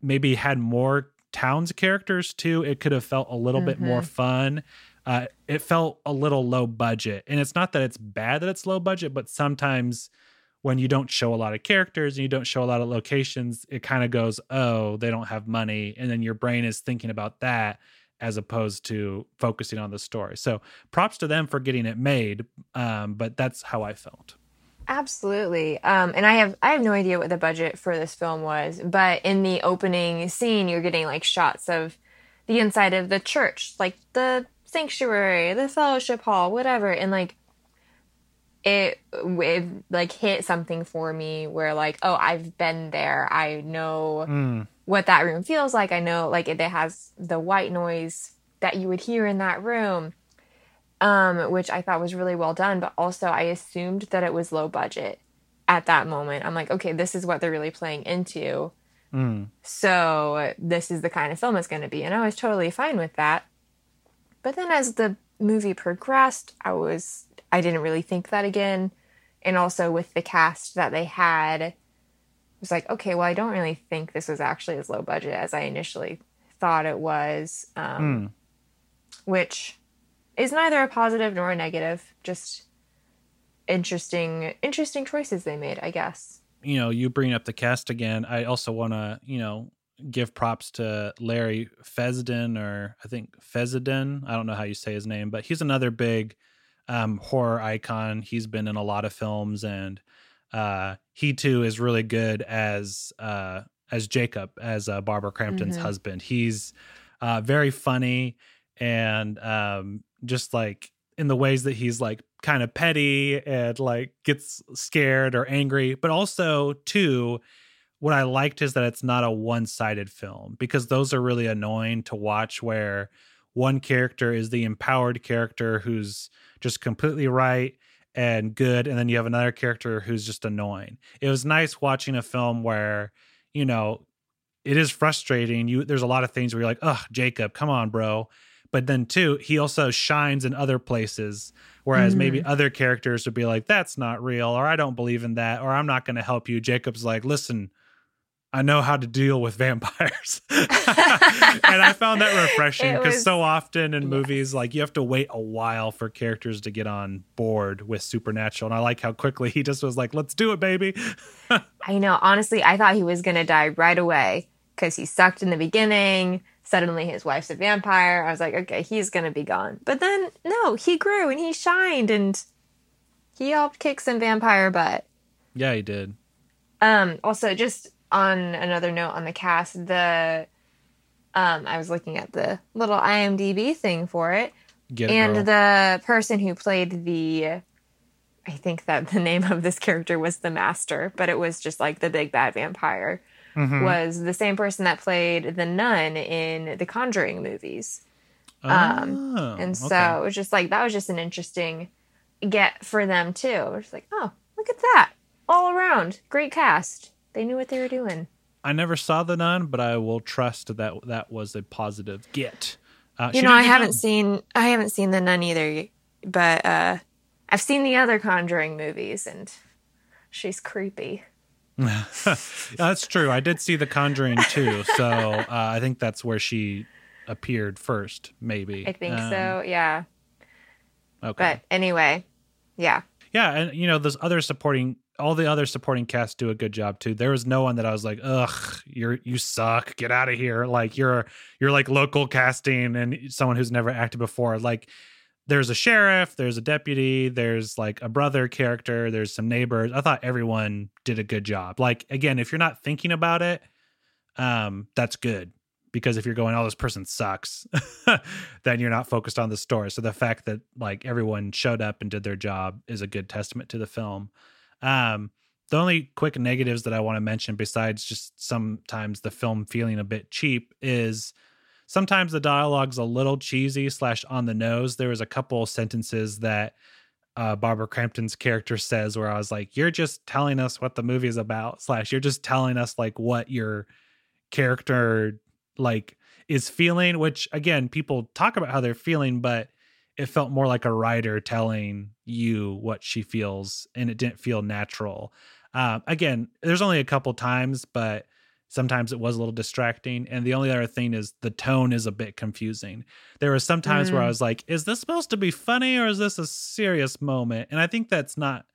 maybe had more towns characters too, it could have felt a little bit more fun. Uh, it felt a little low budget, and it's not that it's bad that it's low budget, but sometimes when you don't show a lot of characters and you don't show a lot of locations, it kind of goes, oh, they don't have money. And then your brain is thinking about that as opposed to focusing on the story. So props to them for getting it made. Um, but that's how I felt. Absolutely. Um, and I have I have no idea what the budget for this film was, but in the opening scene, you're getting like shots of the inside of the church, like the sanctuary, the fellowship hall, whatever, and like it, it like hit something for me where like oh I've been there I know Mm. what that room feels like I know like it has the white noise that you would hear in that room um which I thought was really well done but also I assumed that it was low budget at that moment I'm like okay this is what they're really playing into Mm. so this is the kind of film it's going to be and I was totally fine with that but then as the movie progressed I was I didn't really think that again. And also with the cast that they had, it was like, okay, well, I don't really think this was actually as low budget as I initially thought it was, um, Mm. which is neither a positive nor a negative. Just interesting, interesting choices they made, I guess. You know, you bring up the cast again. I also want to, you know, give props to Larry Fessenden, or I think Fezden. I don't know how you say his name, but he's another big um, horror icon. He's been in a lot of films, and uh, he too is really good as uh, as Jacob, as uh, Barbara Crampton's Mhm. husband. He's uh, very funny and um, just like in the ways that he's like kind of petty and like gets scared or angry, but also too. What I liked is that it's not a one-sided film because those are really annoying to watch. Where one character is the empowered character who's just completely right and good and then you have another character who's just annoying it was nice watching a film where you know it is frustrating you there's a lot of things where you're like oh jacob come on bro but then too he also shines in other places whereas maybe mm-hmm. other characters would be like that's not real or i don't believe in that or i'm not going to help you jacob's like listen I know how to deal with vampires. and I found that refreshing because so often in yes. movies, like you have to wait a while for characters to get on board with supernatural. And I like how quickly he just was like, let's do it, baby. I know. Honestly, I thought he was going to die right away because he sucked in the beginning. Suddenly, his wife's a vampire. I was like, okay, he's going to be gone. But then, no, he grew and he shined and he helped kick some vampire butt. Yeah, he did. Um, also, just on another note on the cast, the um, I was looking at the little IMDb thing for it, and girl. the person who played the I think that the name of this character was the master, but it was just like the big bad vampire Mhm. was the same person that played the nun in the Conjuring movies. um, Oh, And so okay. it was just like that was just an interesting get for them too. We're just like, oh, look at that. All around. Great cast. They knew what they were doing. I never saw the nun, but I will trust that that was a positive get. Uh, You know, I haven't seen I haven't seen the nun either, but uh I've seen the other Conjuring movies and she's creepy. that's true. I did see The Conjuring too, so uh, I think that's where she appeared first. Maybe I think Um, so. Yeah. Okay. But anyway, yeah. yeah, and you know, those other supporting, all the other supporting casts do a good job too. There was no one that I was like, ugh, you're you suck, get out of here. Like you're you're like local casting and someone who's never acted before. Like there's a sheriff, there's a deputy, there's like a brother character, there's some neighbors. I thought everyone did a good job. Like again, if you're not thinking about it, um, that's good because if you're going, oh, this person sucks, then you're not focused on the story. So the fact that like everyone showed up and did their job is a good testament to the film. Um, the only quick negatives that I want to mention, besides just sometimes the film feeling a bit cheap, is sometimes the dialogue's a little cheesy slash on the nose. There was a couple sentences that uh, Barbara Crampton's character says where I was like, "You're just telling us what the movie is about," slash, "You're just telling us like what your character like is feeling." Which again, people talk about how they're feeling, but it felt more like a writer telling you what she feels, and it didn't feel natural. Um, again, there's only a couple times, but sometimes it was a little distracting. And the only other thing is the tone is a bit confusing. There were some times mm. where I mm. was like, is this supposed to be funny or is this a serious moment? And I think that's not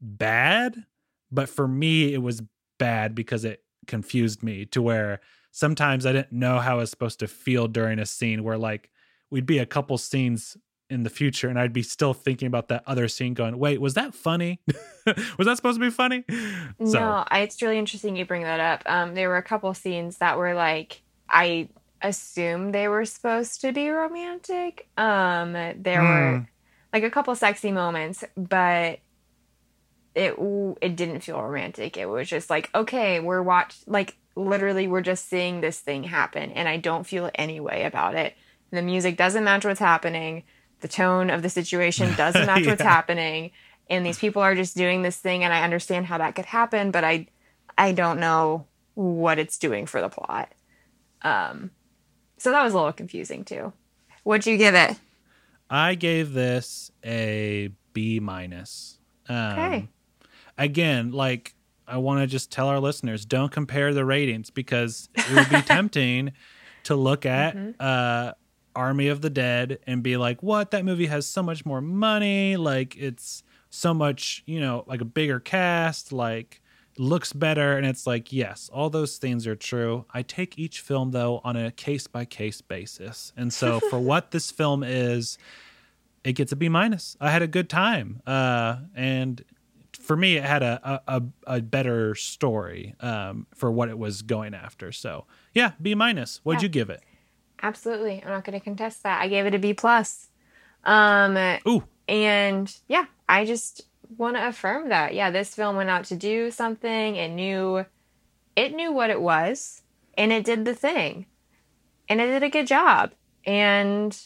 bad, but for me, it was bad because it confused me to where sometimes I didn't know how I was supposed to feel during a scene where like we'd be a couple scenes in the future and I'd be still thinking about that other scene going, wait, was that funny? was that supposed to be funny? So. No, I, it's really interesting you bring that up. Um, there were a couple scenes that were like, I assumed they were supposed to be romantic. Um, there mm. were hmm. like a couple sexy moments, but it it didn't feel romantic. It was just like, okay, we're watch like literally we're just seeing this thing happen and I don't feel any way about it. The music doesn't match what's happening the tone of the situation doesn't match yeah. what's happening and these people are just doing this thing and i understand how that could happen but i i don't know what it's doing for the plot. Um so that was a little confusing too. What'd you give it? I gave this a b minus. Um, okay again like i want to just tell our listeners don't compare the ratings because it would be tempting to look at mm-hmm. uh Army of the Dead and be like, what? That movie has so much more money. Like, it's so much, you know, like a bigger cast, like, looks better. And it's like, yes, all those things are true. I take each film, though, on a case by case basis. And so, for what this film is, it gets a B minus. I had a good time. Uh, and for me, it had a, a, a better story um, for what it was going after. So, yeah, B minus. What'd yeah. you give it? Absolutely. I'm not going to contest that. I gave it a B plus. Um, Ooh. And yeah, I just want to affirm that. Yeah, this film went out to do something. It knew, it knew what it was, and it did the thing, and it did a good job. And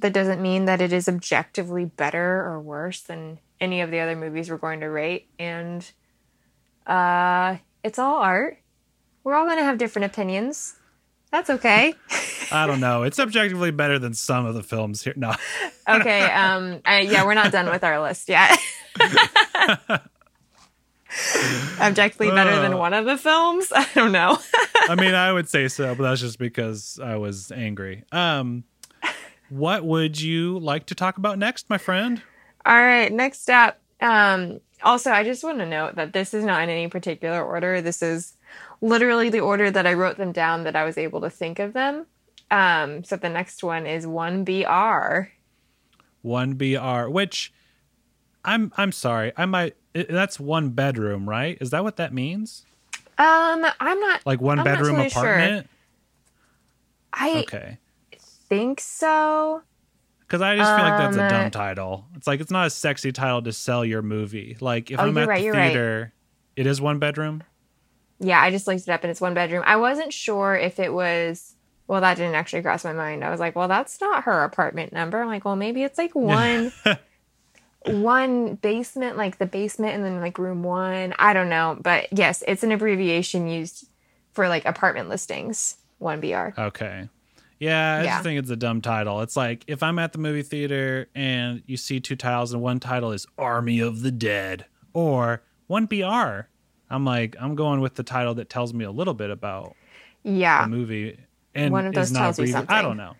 that doesn't mean that it is objectively better or worse than any of the other movies we're going to rate. And uh, it's all art. We're all going to have different opinions. That's okay. I don't know. It's objectively better than some of the films here. No. okay. Um. I, yeah, we're not done with our list yet. objectively better uh, than one of the films. I don't know. I mean, I would say so, but that's just because I was angry. Um. What would you like to talk about next, my friend? All right. Next up. Um. Also, I just want to note that this is not in any particular order. This is literally the order that I wrote them down that I was able to think of them. Um, so the next one is 1BR. 1BR, which I'm I'm sorry. I might that's one bedroom, right? Is that what that means? Um, I'm not like one I'm bedroom totally apartment. Sure. I okay. think so. Because I just feel like that's a dumb um, title. It's like it's not a sexy title to sell your movie. Like if oh, I'm at right, the theater, right. it is one bedroom. Yeah, I just looked it up and it's one bedroom. I wasn't sure if it was well, that didn't actually cross my mind. I was like, well, that's not her apartment number. I'm like, well, maybe it's like one one basement, like the basement and then like room one. I don't know. But yes, it's an abbreviation used for like apartment listings. 1BR. Okay. Yeah, I yeah. just think it's a dumb title. It's like if I'm at the movie theater and you see two titles and one title is Army of the Dead or 1BR, I'm like, I'm going with the title that tells me a little bit about yeah the movie. And one of those tells you something. I don't know.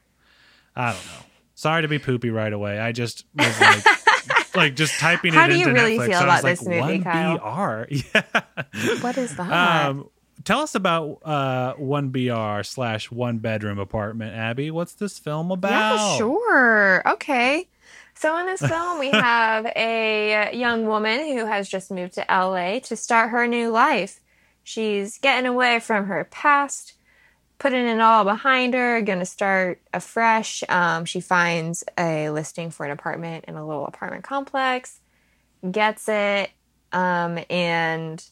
I don't know. Sorry to be poopy right away. I just was like, like just typing How it into Netflix. How do you really feel about this like, movie, Kyle? One BR. Yeah. What is that? Um, tell us about uh, 1BR slash one bedroom apartment, Abby. What's this film about? Yeah, sure. Okay. So in this film, we have a young woman who has just moved to LA to start her new life. She's getting away from her past, putting it all behind her, gonna start afresh. Um, she finds a listing for an apartment in a little apartment complex, gets it, um, and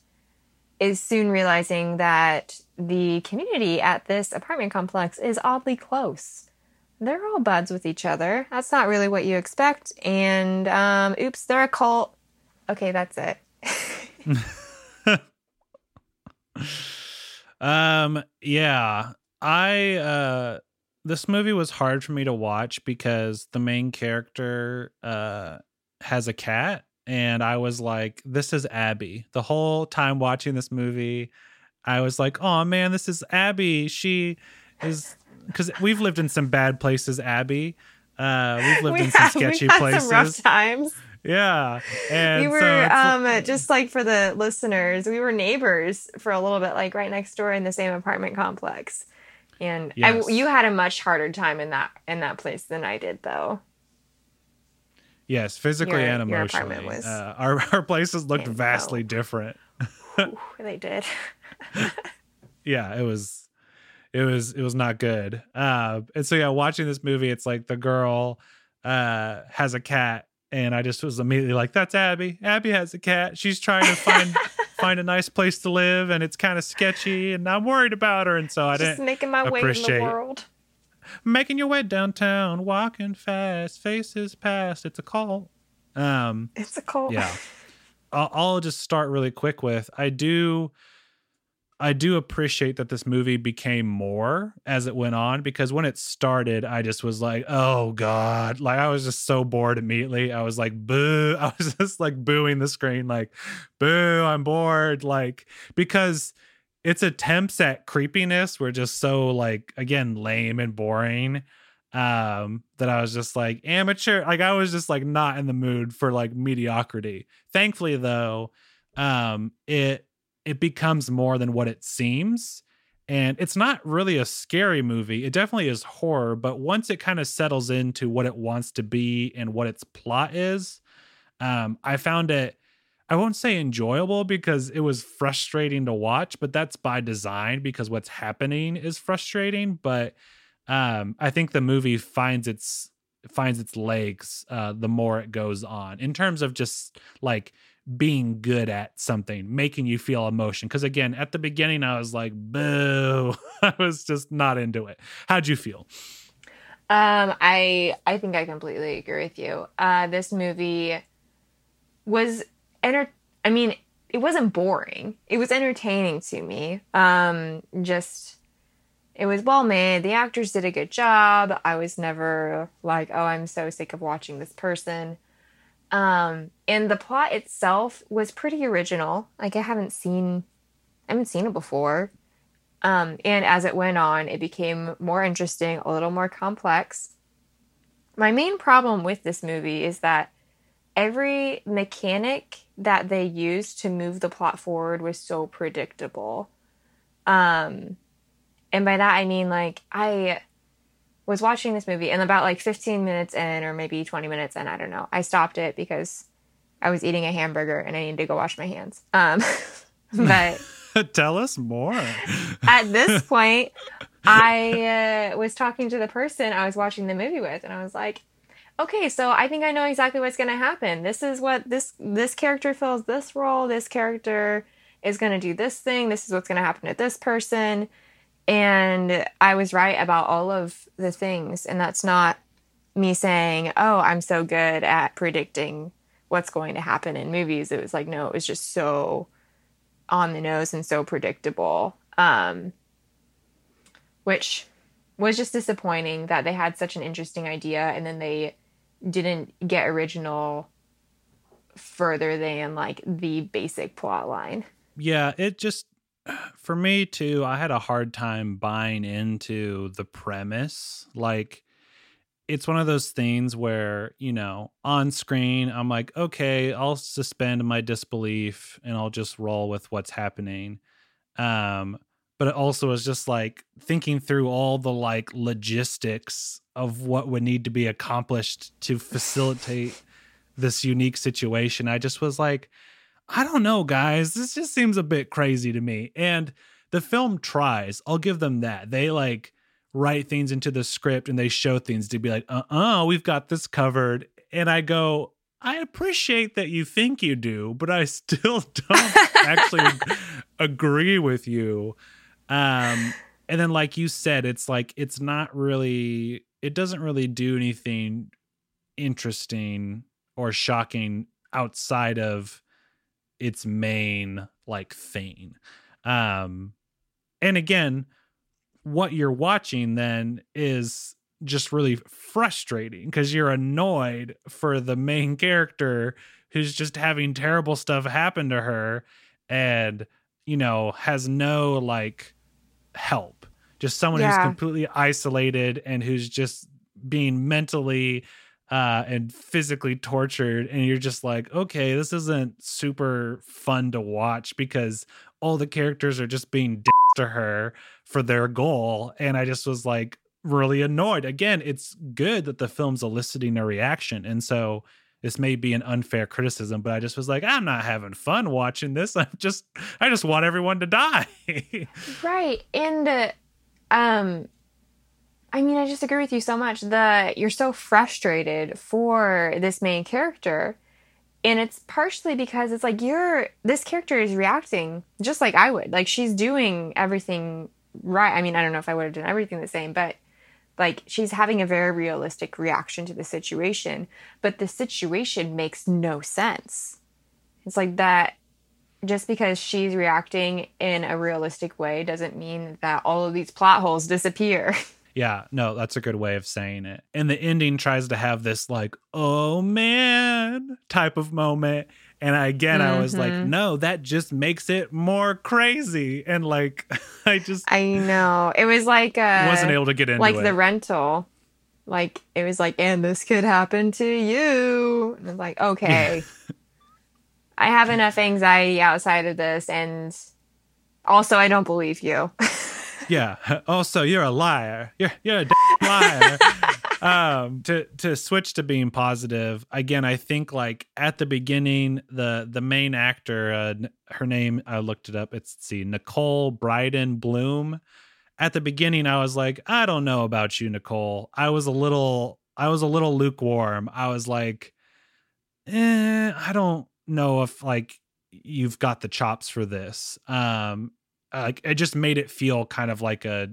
is soon realizing that the community at this apartment complex is oddly close they're all buds with each other. That's not really what you expect. And um, oops, they're a cult. Okay, that's it. um, yeah, I uh, this movie was hard for me to watch because the main character uh has a cat and I was like, this is Abby. The whole time watching this movie, I was like, oh man, this is Abby. She is because we've lived in some bad places, Abby. Uh, we've lived We in some have- sketchy we've had places. Some rough times. Yeah, and we were so um just like for the listeners, we were neighbors for a little bit, like right next door in the same apartment complex. And Yes. I, you had a much harder time in that in that place than I did, though. yes, physically Your- and emotionally, apartment was- uh, our our places looked vastly different. Ooh, they did. yeah it was it was it was not good. Uh and so yeah watching this movie it's like the girl uh has a cat and i just was immediately like that's abby. Abby has a cat. She's trying to find find a nice place to live and it's kind of sketchy and i'm worried about her. And so i Just didn't making my way in the world. making your way downtown walking fast faces past. It's a call um It's a cult. yeah. I'll, I'll just start really quick with i do i do appreciate that this movie became more as it went on because when it started i just was like oh god. Like i was just so bored immediately. I was like boo. I was just like booing the screen like boo i'm bored. Like because its attempts at creepiness were just so like again lame and boring um that i was just like amateur. Like i was just like not in the mood for like mediocrity. Thankfully though um it it becomes more than what it seems and it's not really a scary movie it definitely is horror but once it kind of settles into what it wants to be and what its plot is um i found it I won't say enjoyable because it was frustrating to watch, but that's by design because what's happening is frustrating. But um, I think the movie finds its finds its legs uh, the more it goes on in terms of just like being good at something, making you feel emotion. Because again, at the beginning, I was like, "Boo!" I was just not into it. How'd you feel? Um, I I think I completely agree with you. Uh, this movie was enter. I mean, it wasn't boring. It was entertaining to me. Um, just it was well made. The actors did a good job. I was never like, oh, I'm so sick of watching this person. Um, and the plot itself was pretty original. Like I haven't seen, I haven't seen it before. Um, and as it went on, it became more interesting, a little more complex. My main problem with this movie is that every mechanic that they used to move the plot forward was so predictable. Um, and by that I mean like I was watching this movie and about like 15 minutes in or maybe 20 minutes in, I don't know. I stopped it because I was eating a hamburger and I needed to go wash my hands. Um, but Tell us more. at this point, I uh, was talking to the person I was watching the movie with, and I was like, "Okay, so I think I know exactly what's going to happen. This is what this this character fills this role. This character is going to do this thing. This is what's going to happen to this person." And I was right about all of the things, and that's not me saying, "Oh, I'm so good at predicting what's going to happen in movies." It was like, no, it was just so on the nose and so predictable. Um, which was just disappointing that they had such an interesting idea and then they didn't get original further than like the basic plot line. yeah it just for me too i had a hard time buying into the premise like it's one of those things where you know on screen i'm like okay i'll suspend my disbelief and i'll just roll with what's happening. Um but it also is just like thinking through all the like logistics of what would need to be accomplished to facilitate this unique situation. I just was like I don't know, guys. This just seems a bit crazy to me. And the film tries. I'll give them that. They like write things into the script and they show things to be like, uh uh, we've got this covered. And I go, I appreciate that you think you do, but I still don't actually agree with you. Um, and then, like you said, it's like, it's not really, it doesn't really do anything interesting or shocking outside of its main like thing. Um and again, what you're watching then is just really frustrating because you're annoyed for the main character who's just having terrible stuff happen to her and you know has no like help just someone Yeah. who's completely isolated and who's just being mentally uh and physically tortured and you're just like okay this isn't super fun to watch because all the characters are just being dicks to her for their goal. And i just was like really annoyed. Again it's good that the film's eliciting a reaction and so this may be an unfair criticism but i just was like i'm not having fun watching this. I'm just i just want everyone to die. Right. And uh, um I mean, I just agree with you so much that you're so frustrated for this main character. And it's partially because it's like you're this character is reacting just like I would. Like she's doing everything right. I mean, I don't know if I would have done everything the same, but like she's having a very realistic reaction to the situation, but the situation makes no sense. It's like that just because she's reacting in a realistic way doesn't mean that all of these plot holes disappear. Yeah, no, that's a good way of saying it. And the ending tries to have this like, oh man, type of moment. And I, again, I was like, Mhm. no, that just makes it more crazy. And like, I just I know. It was like uh wasn't able to get into like it. the rental. Like it was like, and this could happen to you. And it's like, okay. I have enough anxiety outside of this and also I don't believe you. yeah. Also, you're a liar. You're you're a d- liar. um, to to switch to being positive again, I think like at the beginning, the the main actor, uh, her name, I looked it up. It's see, Nicole Brydon Bloom. At the beginning, I was like, I don't know about you, Nicole. I was a little, I was a little lukewarm. I was like, eh, I don't know if like you've got the chops for this. Um, like it just made it feel kind of like a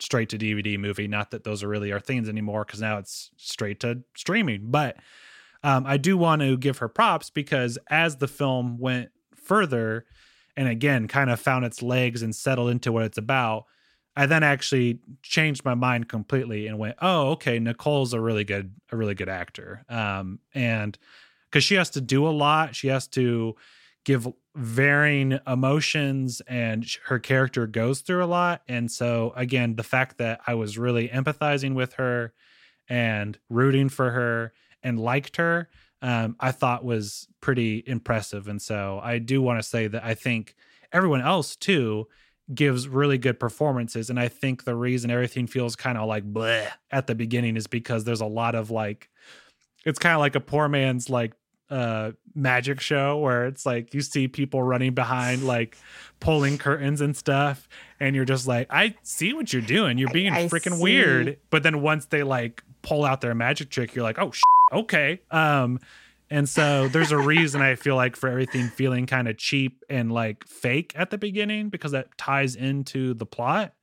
straight to DVD movie. Not that those are really our things anymore, because now it's straight to streaming. But um, I do want to give her props because as the film went further, and again, kind of found its legs and settled into what it's about. I then actually changed my mind completely and went, "Oh, okay, Nicole's a really good, a really good actor." Um, and because she has to do a lot, she has to give varying emotions and her character goes through a lot. And so again the fact that i was really empathizing with her and rooting for her and liked her um, i thought was pretty impressive. And so i do want to say that i think everyone else too gives really good performances. And i think the reason everything feels kind of like bleh at the beginning is because there's a lot of like it's kind of like a poor man's like uh magic show where it's like you see people running behind like pulling curtains and stuff and you're just like i see what you're doing you're being I freaking see. weird but then once they like pull out their magic trick you're like oh sh- okay um and so there's a reason i feel like for everything feeling kind of cheap and like fake at the beginning because that ties into the plot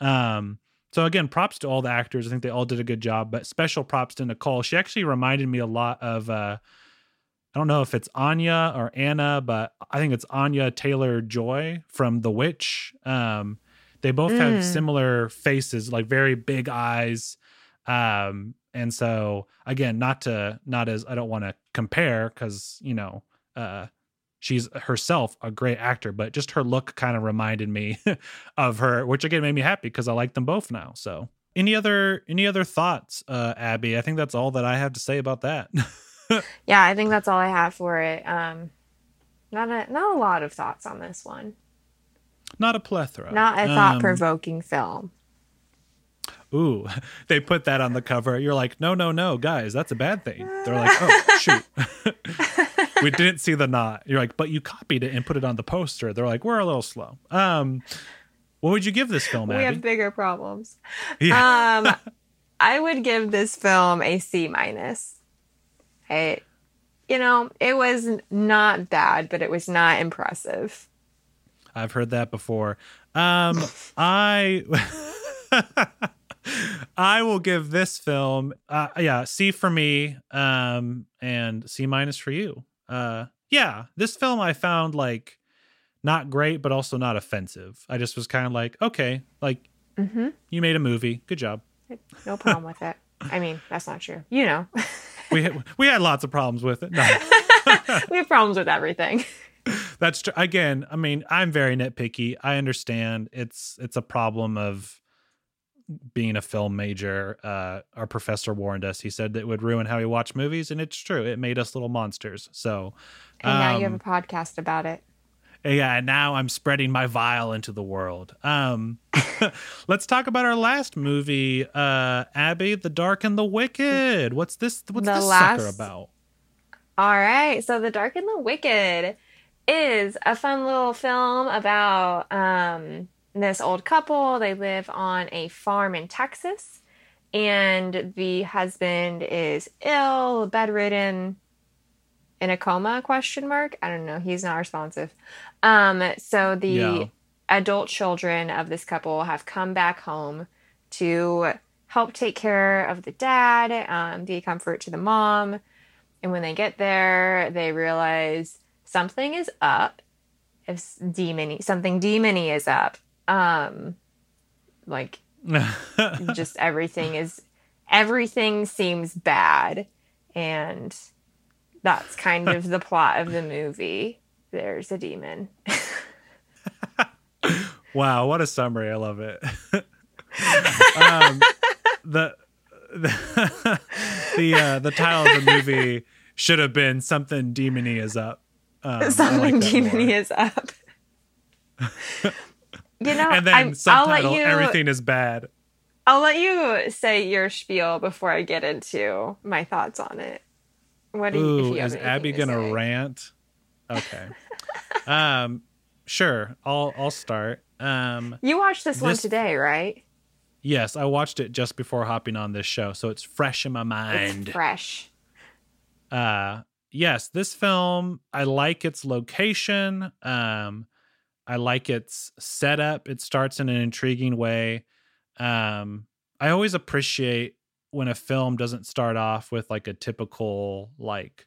um so again, props to all the actors. I think they all did a good job, but special props to Nicole. She actually reminded me a lot of uh I don't know if it's Anya or Anna, but I think it's Anya Taylor Joy from The Witch. Um they both have Mm. similar faces, like very big eyes. Um and so again, not to not as I don't want to compare cuz you know, uh she's herself a great actor, but just her look kind of reminded me of her, which again made me happy because I like them both now. So, any other any other thoughts, uh, Abby? I think that's all that I have to say about that. yeah, I think that's all I have for it. Um not a not a lot of thoughts on this one. Not a plethora. Not a Um, thought provoking film. Ooh, they put that on the cover. You're like, no, no, no, guys, that's a bad thing. They're like, oh shoot, we didn't see the knot. You're like, but you copied it and put it on the poster. They're like, we're a little slow. Um, what would you give this film, we have bigger problems. yeah. Um, I would give this film a C minus. It, you know, it was not bad, but it was not impressive. I've heard that before. Um, I I will give this film, uh, yeah, C for me, um, and C minus for you. Uh, yeah, this film I found like not great, but also not offensive. I just was kind of like, okay, like Mm-hmm. you made a movie, good job. No problem with it. I mean, that's not true. You know, we had, we had lots of problems with it. No. we have problems with everything. That's true. Again, I mean, I'm very nitpicky. I understand it's it's a problem of being a film major. Uh, our professor warned us. He said that it would ruin how we watch movies, and it's true. It made us little monsters. So, and now you have um, a podcast about it. Yeah, now I'm spreading my vile into the world. Um, let's talk about our last movie, uh, Abby, The Dark and the Wicked. What's this? What's The this last- sucker about? All right. So, The Dark and the Wicked is a fun little film about um, this old couple. They live on a farm in Texas, and the husband is ill, bedridden, in a coma? Question mark. I don't know. He's not responsive. Um, so the Yeah. adult children of this couple have come back home to help take care of the dad, um, be a comfort to the mom. And when they get there, they realize something is up. If demony, something demony is up. Um, like just everything is, everything seems bad, and that's kind of the plot of the movie. There's a demon. Wow, what a summary! I love it. um, the the the, uh, the title of the movie should have been something demony is up. Um, I like something demony more. is up. you know, and then I'm, I'll subtitle let you. everything is bad. I'll let you say your spiel before I get into my thoughts on it. What do you, Ooh, you is Abby to gonna say. rant? Okay. um, sure. I'll I'll start. Um, You watched this, one today, right? yes, I watched it just before hopping on this show, so it's fresh in my mind. It's fresh. uh yes this film i like its location um i like its setup it starts in an intriguing way um i always appreciate when a film doesn't start off with like a typical like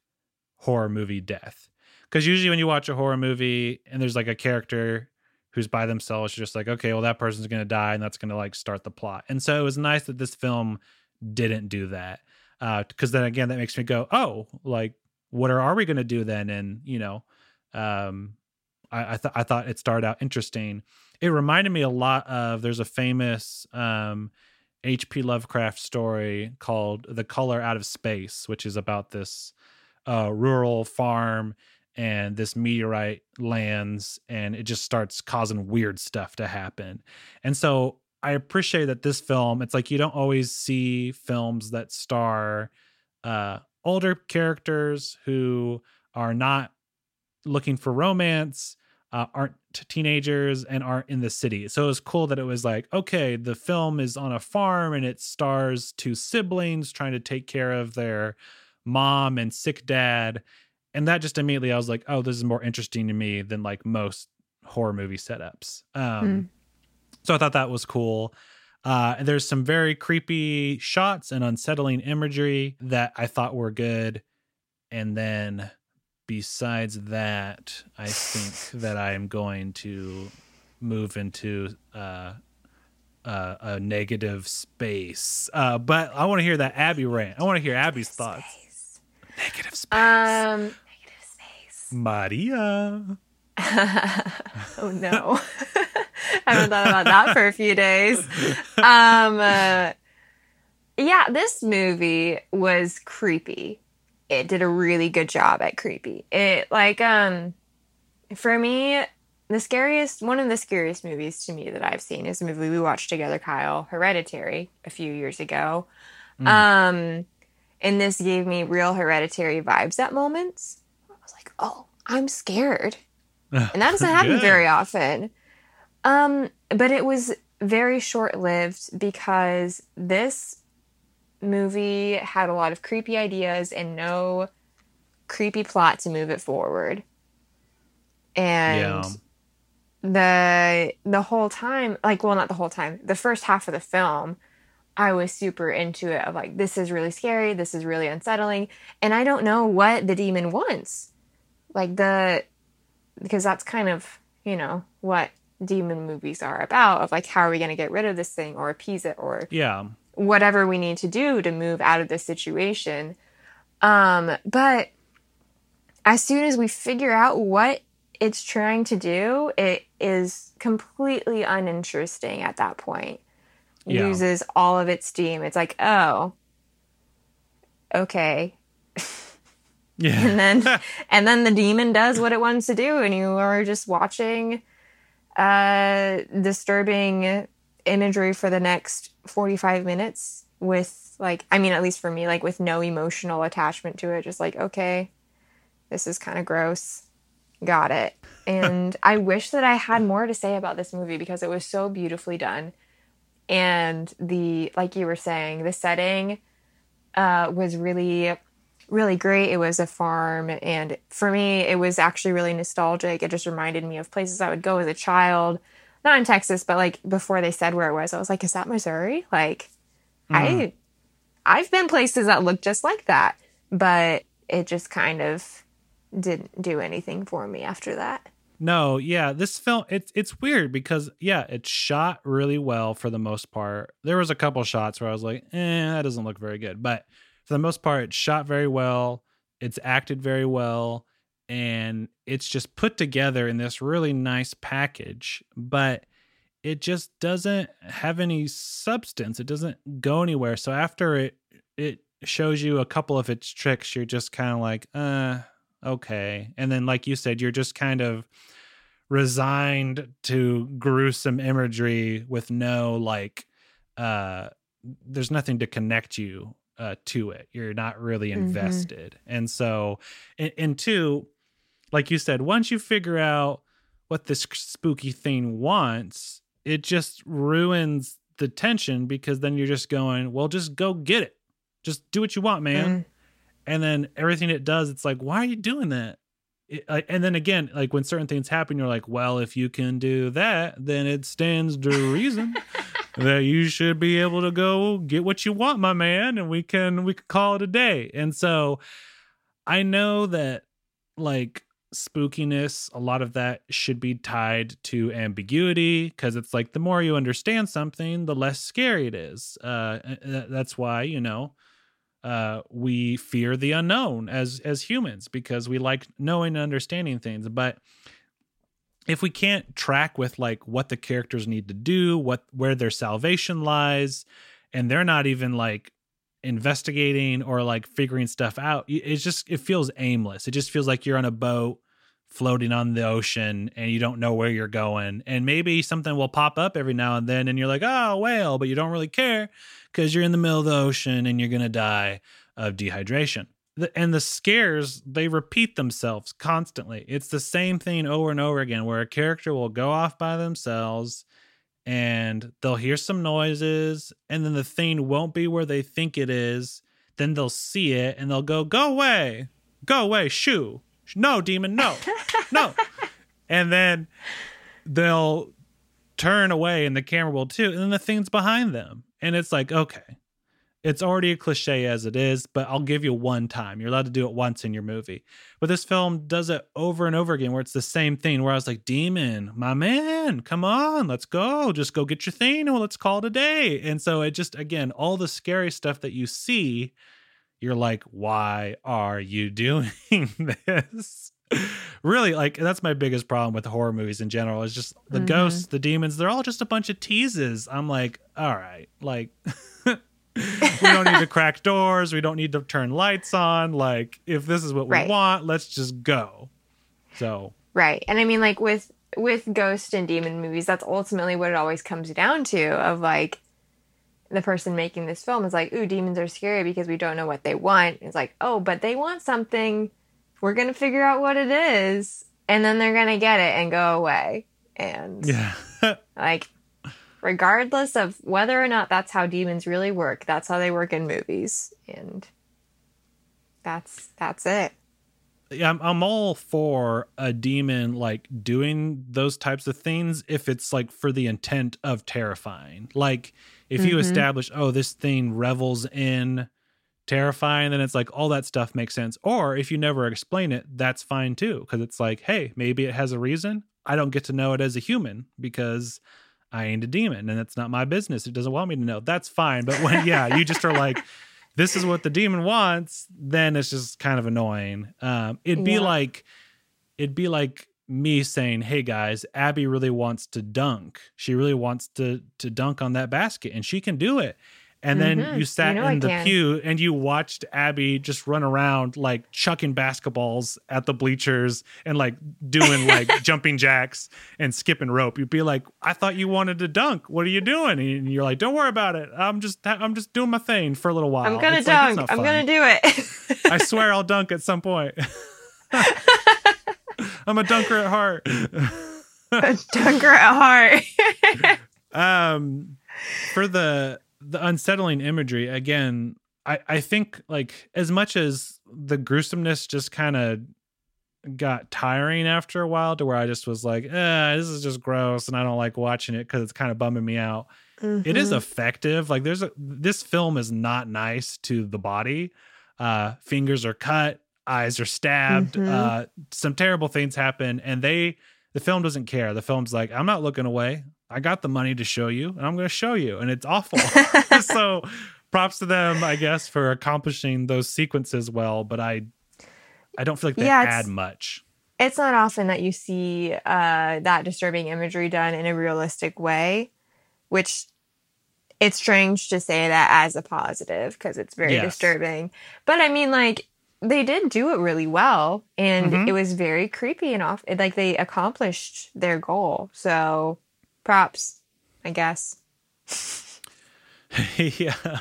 horror movie death because usually when you watch a horror movie and there's like a character who's by themselves you're just like okay well that person's gonna die and that's gonna like start the plot. And so it was nice that this film didn't do that because then again that makes me go oh like what are, are we to do then? And you know um i I, th- I thought it started out interesting. It reminded me a lot of there's a famous um hp lovecraft story called the color out of space which is about this uh rural farm and this meteorite lands and it just starts causing weird stuff to happen and so I appreciate that this film, it's like you don't always see films that star uh, older characters who are not looking for romance, uh, aren't teenagers, and aren't in the city. So it was cool that it was like, okay, the film is on a farm and it stars two siblings trying to take care of their mom and sick dad. And that just immediately, I was like, oh, this is more interesting to me than like most horror movie setups. Um, so I thought that was cool. Uh, and there's some very creepy shots and unsettling imagery that I thought were good. And then besides that, I think that I am going to move into uh, uh, a negative space. Uh, but I want to hear that Abby rant. I want to hear Abby's thoughts. Negative space. Um. Maria. oh no. I haven't thought about that for a few days. Um, uh, yeah, this movie was creepy. It did a really good job at creepy. It like um for me the scariest one of the scariest movies to me that I've seen is a movie we watched together, Kyle, Hereditary, a few years ago. Mm. Um and this gave me real hereditary vibes at moments. I was like, "Oh, I'm scared." and that doesn't happen very often. Um, but it was very short lived because this movie had a lot of creepy ideas and no creepy plot to move it forward. And Yeah. the the whole time, like well not the whole time, the first half of the film, I was super into it of like this is really scary, this is really unsettling, and I don't know what the demon wants. Like the because that's kind of you know what demon movies are about of like how are we going to get rid of this thing or appease it or Yeah. whatever we need to do to move out of this situation. Um, but as soon as we figure out what it's trying to do, it is completely uninteresting at that point. Yeah. Loses all of its steam. It's like, oh, okay. Yeah. And then and then the demon does what it wants to do and you are just watching uh disturbing imagery for the next 45 minutes with like I mean at least for me like with no emotional attachment to it just like okay this is kind of gross. Got it. And I wish that I had more to say about this movie because it was so beautifully done. And the like you were saying the setting uh was really really great it was a farm and for me it was actually really nostalgic it just reminded me of places I would go as a child not in Texas, but like before they said where it was, I was like, is that Missouri? Like, I, I've been places that look just like that, but it just kind of didn't do anything for me after that. No, yeah, this film it's it's weird because yeah, it's shot really well for the most part. There was a couple shots where I was like, eh, that doesn't look very good, but for the most part, it's shot very well. It's acted very well and it's just put together in this really nice package, but it just doesn't have any substance. It doesn't go anywhere. So after it it shows you a couple of its tricks, you're just kind of like, uh, okay. And then like you said, you're just kind of resigned to gruesome imagery with no like uh there's nothing to connect you uh to it. You're not really invested. And so and, and two, like you said, once you figure out what this spooky thing wants, it just ruins the tension because then you're just going, well, just go get it. Just do what you want, man. Mm. And then everything it does, it's like, why are you doing that? It, like, and then again, like when certain things happen, you're like, well, if you can do that, then it stands to reason that you should be able to go get what you want, my man, and we can we can call it a day. And so I know that like spookiness, a lot of that should be tied to ambiguity because it's like the more you understand something, the less scary it is. Uh, that's why you know uh, we fear the unknown as as humans because we like knowing and understanding things. But if we can't track with like what the characters need to do, what where their salvation lies, and they're not even like investigating or like figuring stuff out it's just it feels aimless. It just feels like you're on a boat floating on the ocean and you don't know where you're going. And maybe something will pop up every now and then and you're like oh whale but you don't really care because you're in the middle of the ocean and you're gonna die of dehydration the, and the scares they repeat themselves constantly. It's the same thing over and over again where a character will go off by themselves and they'll hear some noises and then the thing won't be where they think it is. Then they'll see it and they'll go go away! Go away shoo! No demon no! No! And then they'll turn away and the camera will too and then the thing's behind them. And it's like okay it's already a cliche as it is but i'll give you one time. You're allowed to do it once in your movie. But this film does it over and over again where it's the same thing where i was like demon my man come on let's go. Just go get your thing and let's call it a day. And so it just again all the scary stuff that you see you're like why are you doing this? Really like that's my biggest problem with horror movies in general is just the Mhm. ghosts the demons they're all just a bunch of teases. I'm like all right like we don't need to crack doors we don't need to turn lights on like if this is what we Right. want let's just go so Right. And I mean like with with ghost and demon movies, that's ultimately what it always comes down to of like the person making this film is like, ooh, demons are scary because we don't know what they want. It's like, oh, but they want something. We're gonna figure out what it is, and then they're gonna get it and go away. And yeah like regardless of whether or not that's how demons really work, that's how they work in movies. And that's that's it. yeah, I'm, I'm all for a demon like doing those types of things if it's like for the intent of terrifying. Like if you Mhm. establish, oh, this thing revels in terrifying, then it's like all that stuff makes sense. Or if you never explain it, that's fine too, because it's like, hey, maybe it has a reason. I don't get to know it as a human because I ain't a demon and it's not my business. It doesn't want me to know. That's fine. But when, yeah, you just are like, this is what the demon wants, then it's just kind of annoying. Um, it'd be Yeah. like, it'd be like me saying, "Hey guys, Abby really wants to dunk. She really wants to to dunk on that basket, and she can do it." And then Mhm. you sat You know I in the can. pew and you watched Abby just run around like chucking basketballs at the bleachers and like doing like jumping jacks and skipping rope. You'd be like, "I thought you wanted to dunk. What are you doing?" And you're like, "Don't worry about it. I'm just I'm just doing my thing for a little while." I'm gonna It's dunk. not I'm gonna do it. I swear I'll dunk at some point. I'm a dunker at heart. A dunker at heart. um for the the unsettling imagery again i i think like as much as the gruesomeness just kind of got tiring after a while to where i just was like eh, this is just gross and i don't like watching it because it's kind of bumming me out. It is Mhm. effective. Like there's a this film is not nice to the body. Uh fingers are cut eyes are stabbed Mhm. uh some terrible things happen and they the film doesn't care. The film's like i'm not looking away i got the money to show you and i'm going to show you and it's awful so props to them i guess for accomplishing those sequences well but i i don't feel like they Yeah, add much it's not often that you see uh, that disturbing imagery done in a realistic way, which it's strange to say that as a positive because it's very Yes. disturbing. But I mean, like, they did do it really well and Mhm. it was very creepy and off. Like, they accomplished their goal. So, props, I guess. yeah.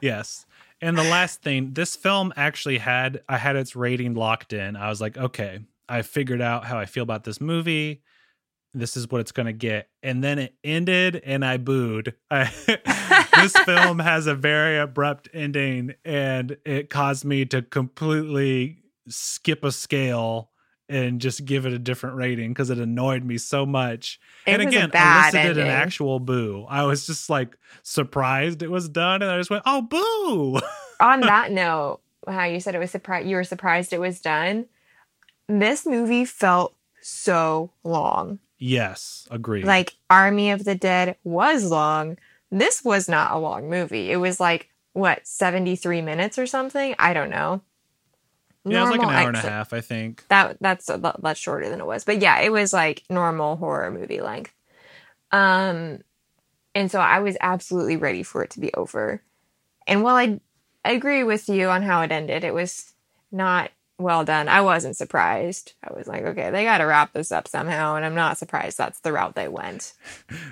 Yes. And the last thing this film actually had i had its rating locked in. I was like okay i figured out how i feel about this movie. This is what it's going to get. And then it ended and i booed. I, this film has a very abrupt ending and it caused me to completely skip a scale and just give it a different rating because it annoyed me so much It and again, bad elicited an actual boo. I was just like surprised it was done, and I just went, "Oh, boo!" on that note, how you said it was surprised, you were surprised it was done. This movie felt so long. yes, agreed. Like Army of the Dead was long. This was not a long movie. It was like what seventy three minutes or something. I don't know. Yeah, it was like an hour and a half, I think. That that's a lot shorter than it was, but yeah, it was like normal horror movie length. Um, and so I was absolutely ready for it to be over. And while I, I agree with you on how it ended, it was not well done. I wasn't surprised. I was like, okay, they got to wrap this up somehow, and I'm not surprised that's the route they went.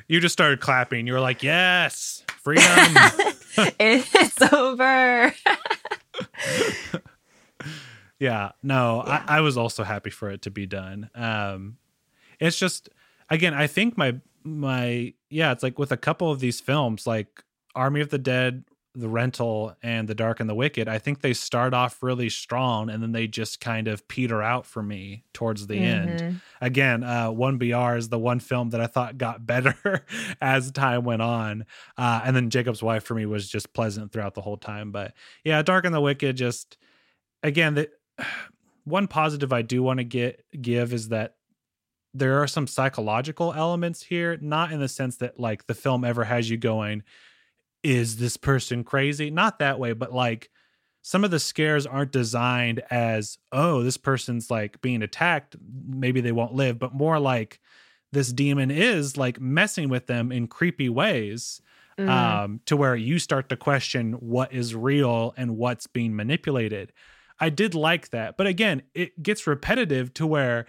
You just started clapping. You were like, "Yes, freedom!" it's over. yeah, no, Yeah. I, I was also happy for it to be done. Um, it's just, again, I think my my yeah, it's like with a couple of these films, like Army of the Dead, The Rental, and The Dark and the Wicked. I think they start off really strong, and then they just kind of peter out for me towards the end. Mhm. Again, uh, One BR is the one film that I thought got better as time went on, uh, and then Jakob's Wife for me was just pleasant throughout the whole time. But yeah, Dark and the Wicked just again the one positive I do want to get give is that there are some psychological elements here, not in the sense that like the film ever has you going, is this person crazy? Not that way, but like some of the scares aren't designed as, oh, this person's like being attacked, maybe they won't live, but more like this demon is like messing with them in creepy ways Mhm. um, to where you start to question what is real and what's being manipulated. I did like that. But again, it gets repetitive to where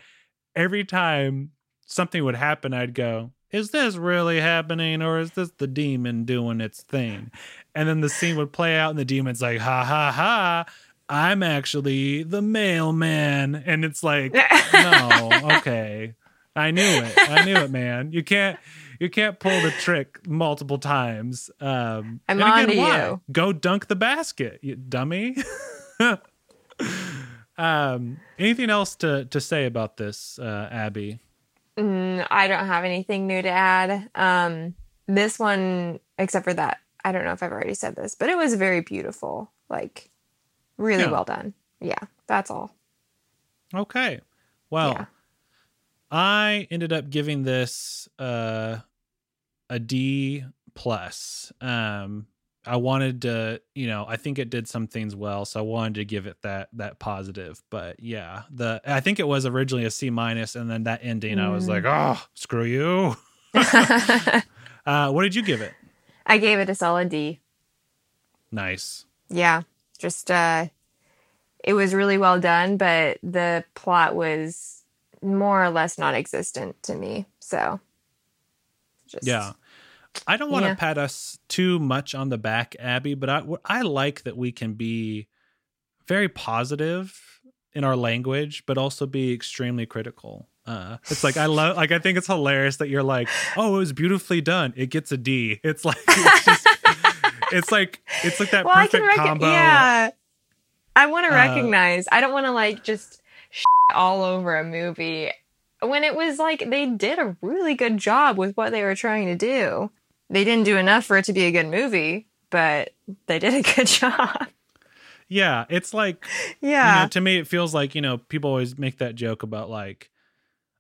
every time something would happen, I'd go, Is this really happening or is this the demon doing its thing? And then the scene would play out and the demon's like, Ha ha ha. I'm actually the mailman. And it's like, no, okay. I knew it. I knew it, man. You can't you can't pull the trick multiple times. Um I'm and again, onto why? you. Go dunk the basket, you dummy. um anything else to to say about this, uh Abby? Mm, I don't have anything new to add. Um, this one, except for that, I don't know if I've already said this, but it was very beautiful. Like, really Yeah. well done. Yeah, that's all. Okay. Well, Yeah. I ended up giving this uh a D plus. Um, I wanted to, you know, I think it did some things well, so I wanted to give it that that positive. But yeah, the I think it was originally a C minus, and then that ending, I was like, Mm. oh, screw you. uh, what did you give it? I gave it a solid D. Nice. Yeah, just uh, it was really well done, but the plot was more or less non-existent to me. So, just Yeah. I don't want to Yeah. pat us too much on the back, Abby, but I, I like that we can be very positive in our language, but also be extremely critical. Uh, it's like I love, like I think it's hilarious that you're like, oh, it was beautifully done. It gets a D. It's like it's just, it's like it's like that Well, I perfect can recognize. combo. Yeah, I want to Uh, recognize. I don't want to like just all over a movie when it was like they did a really good job with what they were trying to do. They didn't do enough for it to be a good movie, but they did a good job. Yeah, it's like you Yeah. know, to me it feels like you know people always make that joke about like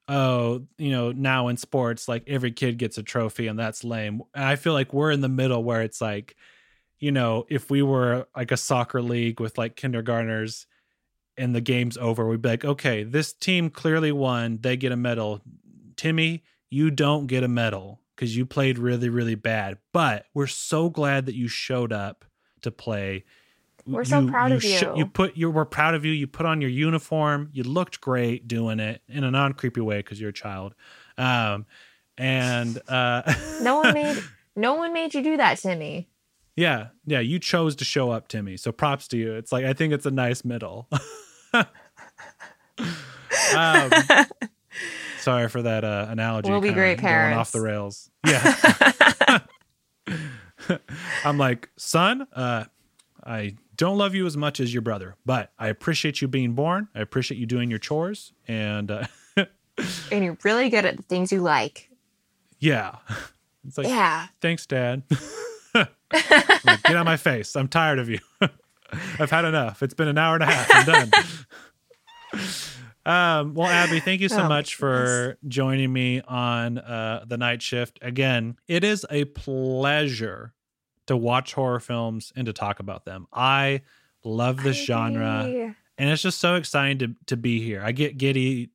oh you know now in sports like every kid gets a trophy and that's lame and i feel like we're in the middle where it's like you know if we were like a soccer league with like kindergartners and the game's over we'd be like okay this team clearly won they get a medal timmy you don't get a medal because you played really really bad but we're so glad that you showed up to play We're so proud of sh- you. you put you we're proud of you. You put on your uniform. You looked great doing it in a non creepy way because you're a child. Um, and uh, No one made no one made you do that, Timmy. yeah, yeah, you chose to show up, Timmy. So props to you. It's like I think it's a nice middle. um, sorry for that uh, analogy. We'll be great going parents. Off the rails. Yeah. I'm like, son, uh, I don't love you as much as your brother, but I appreciate you being born. I appreciate you doing your chores, and uh, and you're really good at the things you like. yeah, it's like, Yeah. thanks, Dad. Like, Get on my face. I'm tired of you. I've had enough. It's been an hour and a half. I'm done. Um, well, Abby, thank you so Oh, much for joining me on uh, the night shift. Again, it is a pleasure to watch horror films and to talk about them. I love this I genre, and it's just so exciting to to be here. I get giddy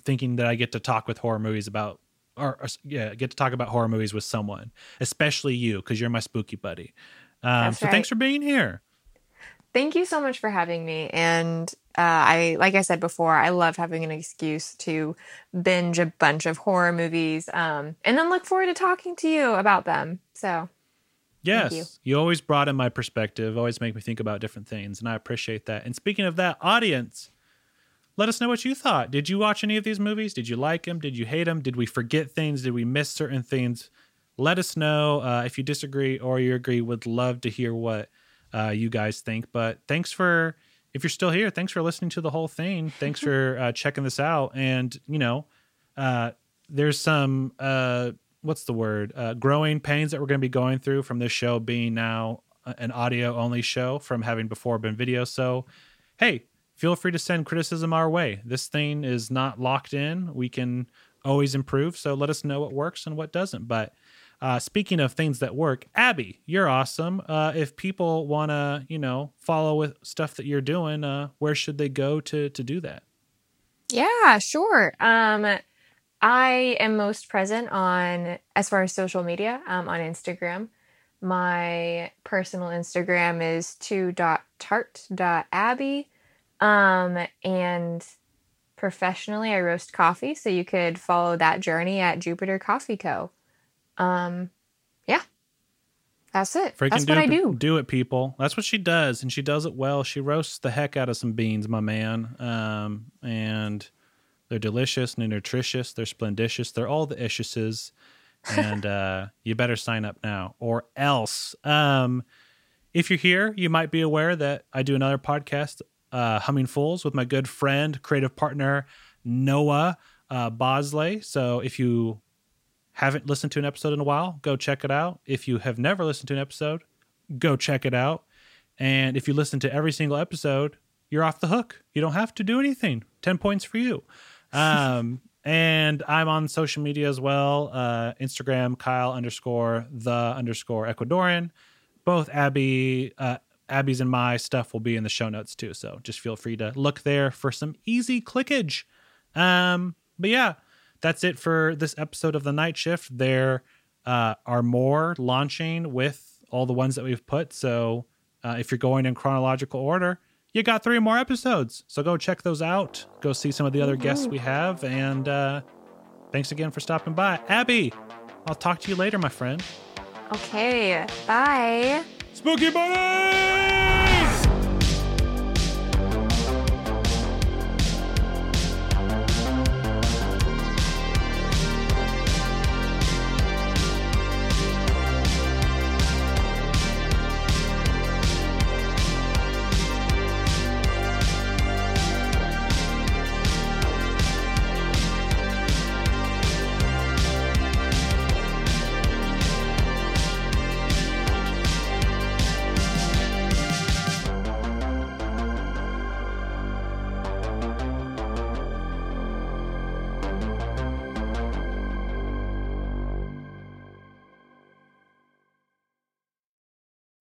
thinking that I get to talk with horror movies about, or, or yeah, get to talk about horror movies with someone, especially you, because you're my spooky buddy. Um, so thanks for being here. Thank you so much for having me. And I, like I said before, I love having an excuse to binge a bunch of horror movies, um, and then look forward to talking to you about them. So Yes, you. you. always broaden my perspective, always make me think about different things, and I appreciate that. And speaking of that, audience, let us know what you thought. Did you watch any of these movies? Did you like them? Did you hate them? Did we forget things? Did we miss certain things? Let us know uh, if you disagree or you agree. Would love to hear what uh, you guys think. But thanks for if you're still here. Thanks for listening to the whole thing. Thanks for uh, checking this out. And you know, uh, there's some uh, what's the word uh, growing pains that we're going to be going through from this show being now an audio only show from having before been video. So, hey, feel free to send criticism our way. This thing is not locked in. We can always improve. So let us know what works and what doesn't. But uh, speaking of things that work, Abby, you're awesome. Uh, if people want to, you know, follow with stuff that you're doing, uh, where should they go to to do that? yeah, sure. Um, I am most present on as far as social media um, on Instagram. My personal Instagram is to.tart.abby. Um, and professionally, I roast coffee, so you could follow that journey at Jupiter Coffee Co. Um, yeah, that's it. Freaking that's do, what I do. do it, people. That's what she does, and she does it well. She roasts the heck out of some beans, my man. Um, and they're delicious and they're nutritious. They're splendicious. They're all the issuses. And uh, you better sign up now, or else. Um, if you're here, you might be aware that I do another podcast, uh, Humming Fools, with my good friend, creative partner Noah uh, Bosley. So if you haven't listened to an episode in a while, go check it out. If you have never listened to an episode, go check it out. And if you listen to every single episode, you're off the hook. You don't have to do anything. 10 points for you. Um, And I'm on social media as well. Uh, Instagram, Kyle underscore the underscore Ecuadorian. Both Abby, uh, Abby's and my stuff will be in the show notes too. So just feel free to look there for some easy clickage. Um, but yeah, that's it for this episode of the night shift. There uh, are more launching with all the ones that we've put. So uh, if you're going in chronological order, you got three more episodes. So go check those out. Go see some of the other guests we have. And uh, thanks again for stopping by. Abby, I'll talk to you later, my friend. Okay, bye. Spooky Bunny!